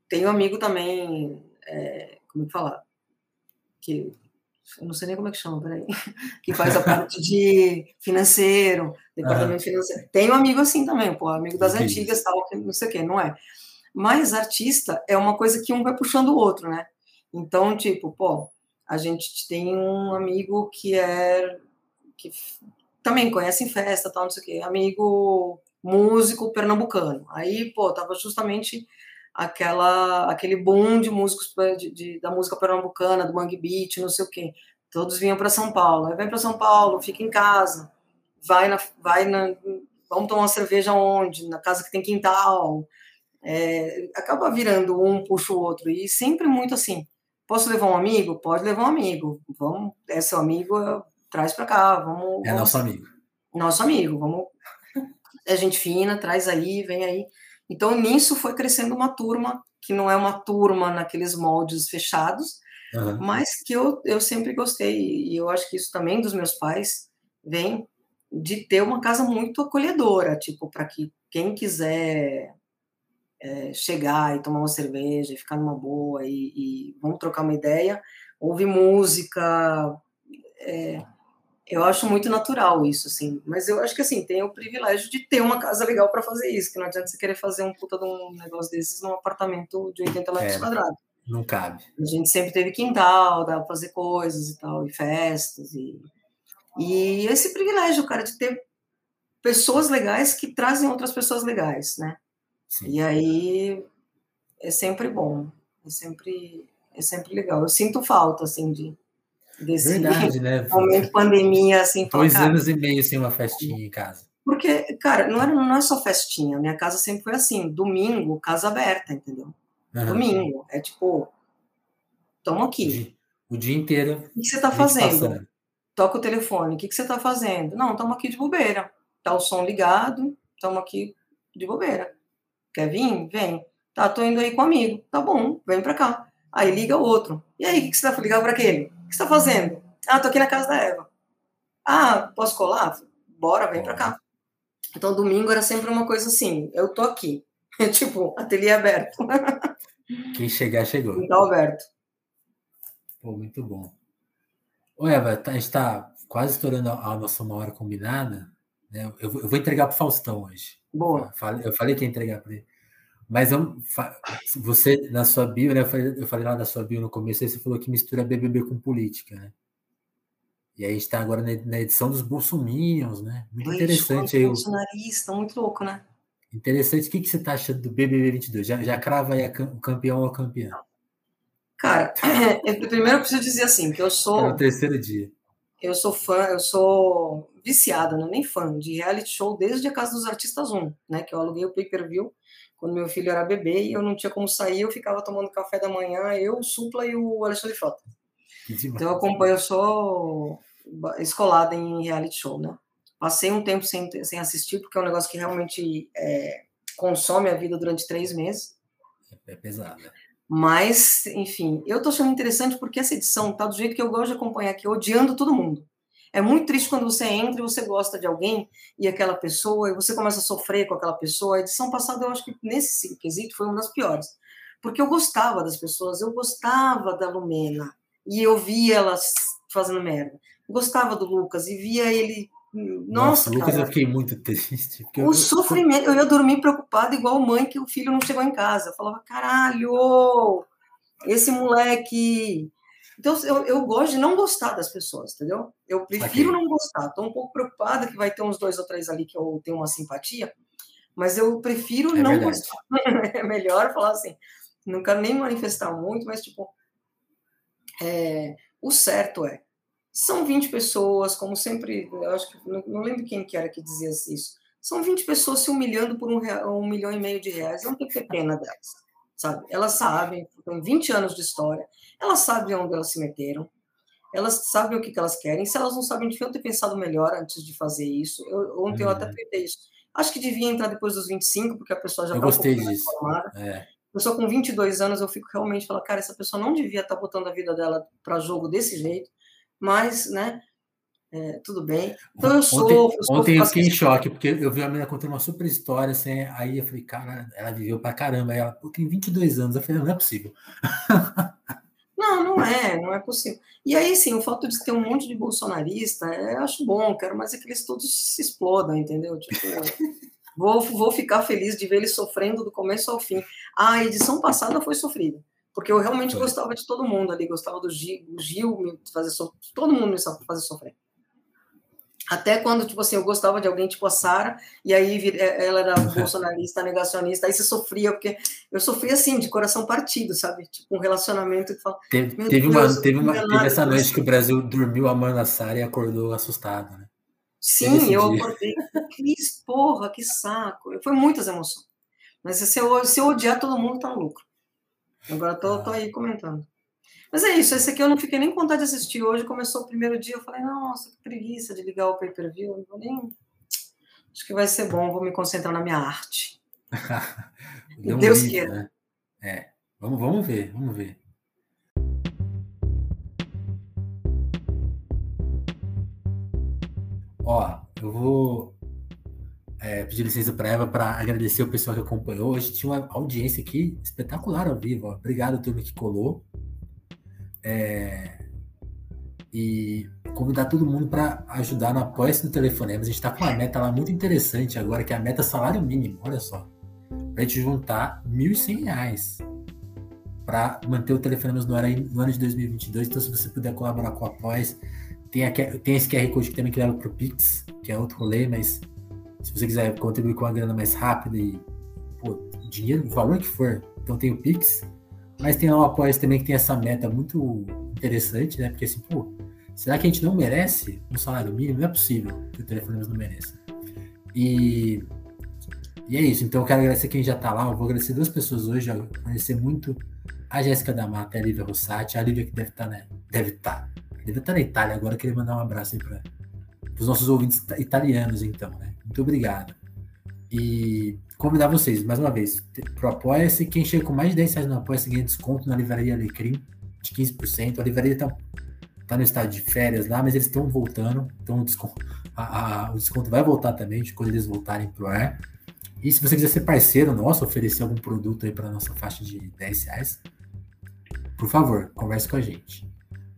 Tenho amigo também, é, como é falar? Que eu não sei nem como é que chama, peraí, que faz a parte de financeiro, departamento financeiro. Tem um amigo assim também, pô, amigo das Entendi. antigas, tal, não sei o quê, não é? Mas artista é uma coisa que um vai puxando o outro, né? Então, tipo, pô, a gente tem um amigo que é que também conhece em festa, tal, não sei o quê, amigo músico pernambucano. Aí, pô, tava justamente aquela aquele boom de músicos de, de, da música pernambucana, do Mangue Beat, não sei o quê. Todos vinham para São Paulo. Aí vem para São Paulo, fica em casa, vai na, vai na, vamos tomar uma cerveja onde? Na casa que tem quintal. É, acaba virando um puxa o outro e sempre muito assim. Posso levar um amigo? Pode levar um amigo. Vamos, é seu amigo, traz para cá. Vamos. É vamos, nosso amigo. Nosso amigo. Vamos. É gente fina, traz aí, vem aí. Então, nisso foi crescendo uma turma, que não é uma turma naqueles moldes fechados, uhum. mas que eu, eu sempre gostei, e eu acho que isso também dos meus pais vem de ter uma casa muito acolhedora, tipo, para que quem quiser é, chegar e tomar uma cerveja e ficar numa boa e, e vamos trocar uma ideia, ouvir música, é, eu acho muito natural isso, assim. Mas eu acho que, assim, tem o privilégio de ter uma casa legal para fazer isso, que não adianta você querer fazer um puta de um negócio desses num apartamento de 80 metros é, quadrados. Não cabe. A gente sempre teve quintal, dá pra fazer coisas e tal, e festas, e... E esse privilégio, cara, de ter pessoas legais que trazem outras pessoas legais, né? Sim. E aí é sempre bom, é sempre, é sempre legal. Eu sinto falta, assim, de desse Verdade, né? momento pandemia, assim. Dois anos e meio sem uma festinha em casa. Porque, cara, não, era, não é só festinha. Minha casa sempre foi assim, domingo, casa aberta, entendeu? Uhum. Domingo. É tipo, toma aqui. O dia inteiro. O que você tá fazendo? Toca o telefone. O que, que você tá fazendo? Não, estamos aqui de bobeira. Tá o som ligado, estamos aqui de bobeira. Quer vir? Vem. Tá, tô indo aí com um amigo. Tá bom, vem pra cá. Aí liga o outro. E aí, o que, que você tá ligando para aquele? Que você está fazendo? Ah, tô aqui na casa da Eva. Ah, posso colar? Bora, vem para cá. Então, domingo era sempre uma coisa assim, eu tô aqui. tipo, ateliê aberto. Quem chegar, chegou. Então, aberto. Pô, muito bom. Ô, Eva, tá, a gente está quase estourando a nossa uma hora combinada. Né? Eu, vou entregar para Faustão hoje. Boa. Eu falei que ia entregar para ele. Mas você, na sua bio, né, eu falei lá da sua bio no começo, aí você falou que mistura BBB com política, né? E aí está agora na edição dos Bolsominions, né? Muito interessante aí. Bolsonarista, muito louco, né? Interessante. O que, que você está achando do BBB 22? Já, já crava aí o campeão ou a campeã? Cara, é, primeiro eu preciso dizer assim, que eu sou... É o terceiro dia. Eu sou fã, eu sou viciada, não é nem fã, de reality show desde a Casa dos Artistas 1, né? Que eu aluguei o pay-per-view quando meu filho era bebê e eu não tinha como sair, eu ficava tomando café da manhã, eu, o Supla e o Alexandre Frota. Então eu acompanho, eu sou escolada em reality show, né? Passei um tempo sem, sem assistir, porque é um negócio que realmente é, consome a vida durante três meses. É pesado. Né? Mas, enfim, eu tô achando interessante porque essa edição tá do jeito que eu gosto de acompanhar aqui, odiando todo mundo. É muito triste quando você entra e você gosta de alguém e aquela pessoa, e você começa a sofrer com aquela pessoa. A edição passada, eu acho que nesse quesito foi uma das piores. Porque eu gostava das pessoas, eu gostava da Lumena, e eu via elas fazendo merda. Gostava do Lucas e via ele. Nossa, Nossa Lucas, cara, eu fiquei muito triste. o eu... sofrimento, eu ia dormir preocupada, igual mãe que o filho não chegou em casa. Eu falava, caralho, esse moleque então, eu, eu gosto de não gostar das pessoas, entendeu? Eu prefiro okay. não gostar. Estou um pouco preocupada que vai ter uns dois ou três ali que eu tenho uma simpatia, mas eu prefiro é não verdade. gostar. é melhor falar assim, não quero nem manifestar muito, mas, tipo, é, o certo é, são 20 pessoas, como sempre, eu acho que, não, não lembro quem que era que dizia isso, são 20 pessoas se humilhando por um, real, um milhão e meio de reais, não tem que ter pena delas. Sabe? Elas sabem, tem 20 anos de história, elas sabem onde elas se meteram, elas sabem o que, que elas querem. Se elas não sabem, deviam ter pensado melhor antes de fazer isso. Eu, ontem uhum. eu até tentei isso. Acho que devia entrar depois dos 25, porque a pessoa já está um pouco mais formada. É. Pessoa com 22 anos, eu fico realmente falando, cara, essa pessoa não devia estar tá botando a vida dela para jogo desse jeito, mas, né, é, tudo bem. Então eu sofro. Ontem, ontem eu fiquei em choque, porque eu vi a menina contando uma super história, assim, aí eu falei, cara, ela viveu pra caramba. Aí ela, pô, tem 22 anos. Eu falei, não é possível. Não, não é, não é possível. E aí, sim, o fato de ter um monte de bolsonarista, é, eu acho bom, quero mais é que eles todos se explodam, entendeu? Tipo, vou, vou ficar feliz de ver eles sofrendo do começo ao fim. A edição passada foi sofrida, porque eu realmente gostava de todo mundo ali, gostava do Gil, Gil me fazer sofrer, todo mundo me fazer sofrer. Até quando, tipo assim, eu gostava de alguém tipo a Sara, e aí é, ela era bolsonarista, negacionista, aí você sofria, porque eu sofria assim, de coração partido, sabe? Tipo, um relacionamento que fala. Teve, teve, Deus, uma, teve, uma, teve essa noite que o Brasil dormiu amando a Sara e acordou assustado, né? Sim, eu acordei. Que porra, que saco. Foi muitas emoções. Mas se eu, se eu odiar todo mundo, tá no lucro. Agora tô, tô aí comentando. Mas é isso, esse aqui eu não fiquei nem com vontade de assistir hoje. Começou o primeiro dia, eu falei, nossa, que preguiça de ligar o pay-per-view. Não vou nem. Acho que vai ser bom, vou me concentrar na minha arte. Deus queira. Né? É, vamos, vamos ver, vamos ver. Ó, eu vou é, pedir licença para Eva para agradecer o pessoal que acompanhou. Hoje tinha uma audiência aqui espetacular ao vivo. Ó. Obrigado, turma que colou. É, e convidar todo mundo para ajudar no apoio do Telefonema. A gente está com uma meta lá muito interessante agora, que é a meta salário mínimo, olha só. Para a gente juntar R$ 1.100 para manter o Telefonemas no, no ano de 2022. Então, se você puder colaborar com o Apoia, tem, a, tem esse QR Code que também que leva para o Pix, que é outro rolê, mas se você quiser contribuir com uma grana mais rápida e pô, dinheiro, o valor que for, então tem o Pix. Mas tem lá o Apoia também que tem essa meta muito interessante, né? Porque assim, pô, será que a gente não merece um salário mínimo? Não é possível que o telefone não mereça. E, e é isso. Então eu quero agradecer quem já tá lá. Eu vou agradecer duas pessoas hoje. Agradecer muito a Jéssica da Mata e a Lívia Rossati. A Lívia que deve estar, tá, né? Deve estar. Tá. Deve estar tá na Itália agora. Queria mandar um abraço aí para os nossos ouvintes italianos, então, né? Muito obrigado. E convidar vocês, mais uma vez, pro Apoia-se. Quem chega com mais de 10 reais no Apoia-se ganha desconto na Livraria Alecrim de 15%. A livraria tá, tá no estado de férias lá, mas eles estão voltando. Então o desconto, a, a, o desconto vai voltar também quando eles voltarem pro ar. E se você quiser ser parceiro nosso, oferecer algum produto aí para nossa faixa de 10 reais, por favor, converse com a gente.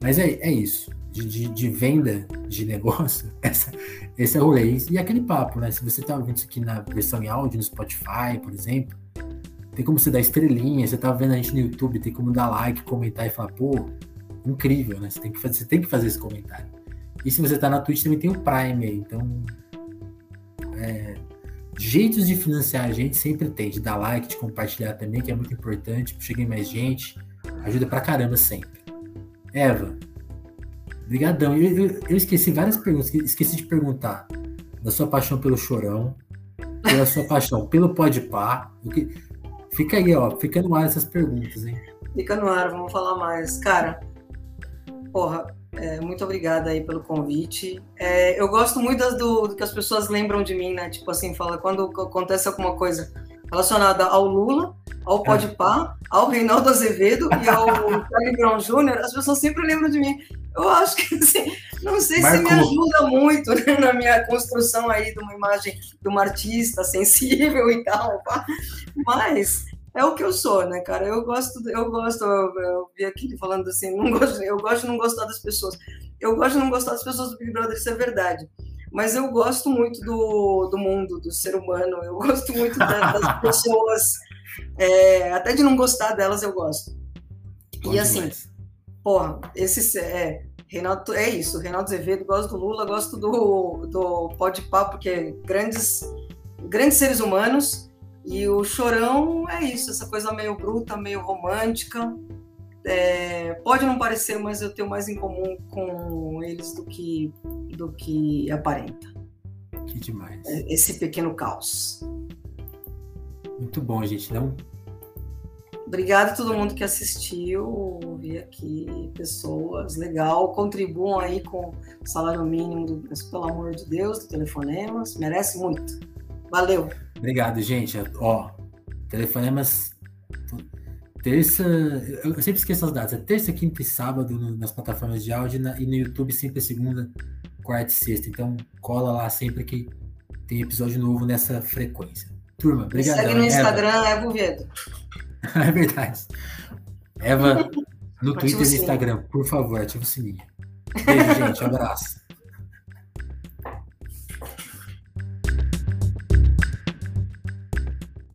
Mas é, é isso de, de, de, venda de negócio, essa, esse é o rolê. E aquele papo, né? Se você tá ouvindo isso aqui na versão em áudio, no Spotify, por exemplo, tem como você dar estrelinha, você tá vendo a gente no YouTube, tem como dar like, comentar e falar, pô, incrível, né? Você tem que fazer, você tem que fazer esse comentário. E se você tá na Twitch, também tem o Prime aí, então. É, jeitos de financiar a gente sempre tem, de dar like, de compartilhar também, que é muito importante, cheguei mais gente, ajuda pra caramba sempre. Eva, Obrigadão. Eu, eu, eu, esqueci várias perguntas. Esqueci de perguntar da sua paixão pelo chorão, pela sua paixão pelo pode pá. Fica aí, ó. Fica no ar essas perguntas, hein? Fica no ar, vamos falar mais. Cara, porra, é, muito obrigada aí pelo convite. É, eu gosto muito do, do, que as pessoas lembram de mim, né? Tipo assim, fala quando acontece alguma coisa relacionada ao Lula, ao Podpah, ao Reinaldo Azevedo e ao Charlie Brown Jr., as pessoas sempre lembram de mim. Eu acho que assim, não sei Marco. se me ajuda muito né, na minha construção aí de uma imagem de uma artista sensível e tal, mas é o que eu sou, né, cara? Eu gosto, eu gosto, eu, eu vi aqui falando assim, não gosto, eu gosto de não gostar das pessoas. Eu gosto de não gostar das pessoas do Big Brother, isso é verdade. Mas eu gosto muito do, do mundo, do ser humano, eu gosto muito da, das pessoas, é, até de não gostar delas eu gosto. Bom e assim, porra, esse é. Reinaldo, é isso, Reinaldo Azevedo, gosto do Lula, gosto do, do Pode Papo, porque grandes, grandes seres humanos, e o Chorão é isso, essa coisa meio bruta, meio romântica. É, pode não parecer, mas eu tenho mais em comum com eles do que, do que aparenta. Que demais. Esse pequeno caos. Muito bom, gente. Não Obrigada a todo mundo que assistiu. Vi aqui pessoas, legal. Contribuam aí com o salário mínimo, do, pelo amor de Deus, do Telefonemas. Merece muito. Valeu. Obrigado, gente. Ó, Telefonemas. Terça. Eu sempre esqueço as datas. É terça, quinta e sábado nas plataformas de áudio e no YouTube sempre segunda, quarta e sexta. Então cola lá sempre que tem episódio novo nessa frequência. Turma, obrigado. Segue no Instagram, Eva Viedo. é verdade. Eva, no Twitter e no Instagram, por favor, ativa o sininho. Beijo, gente. Um abraço.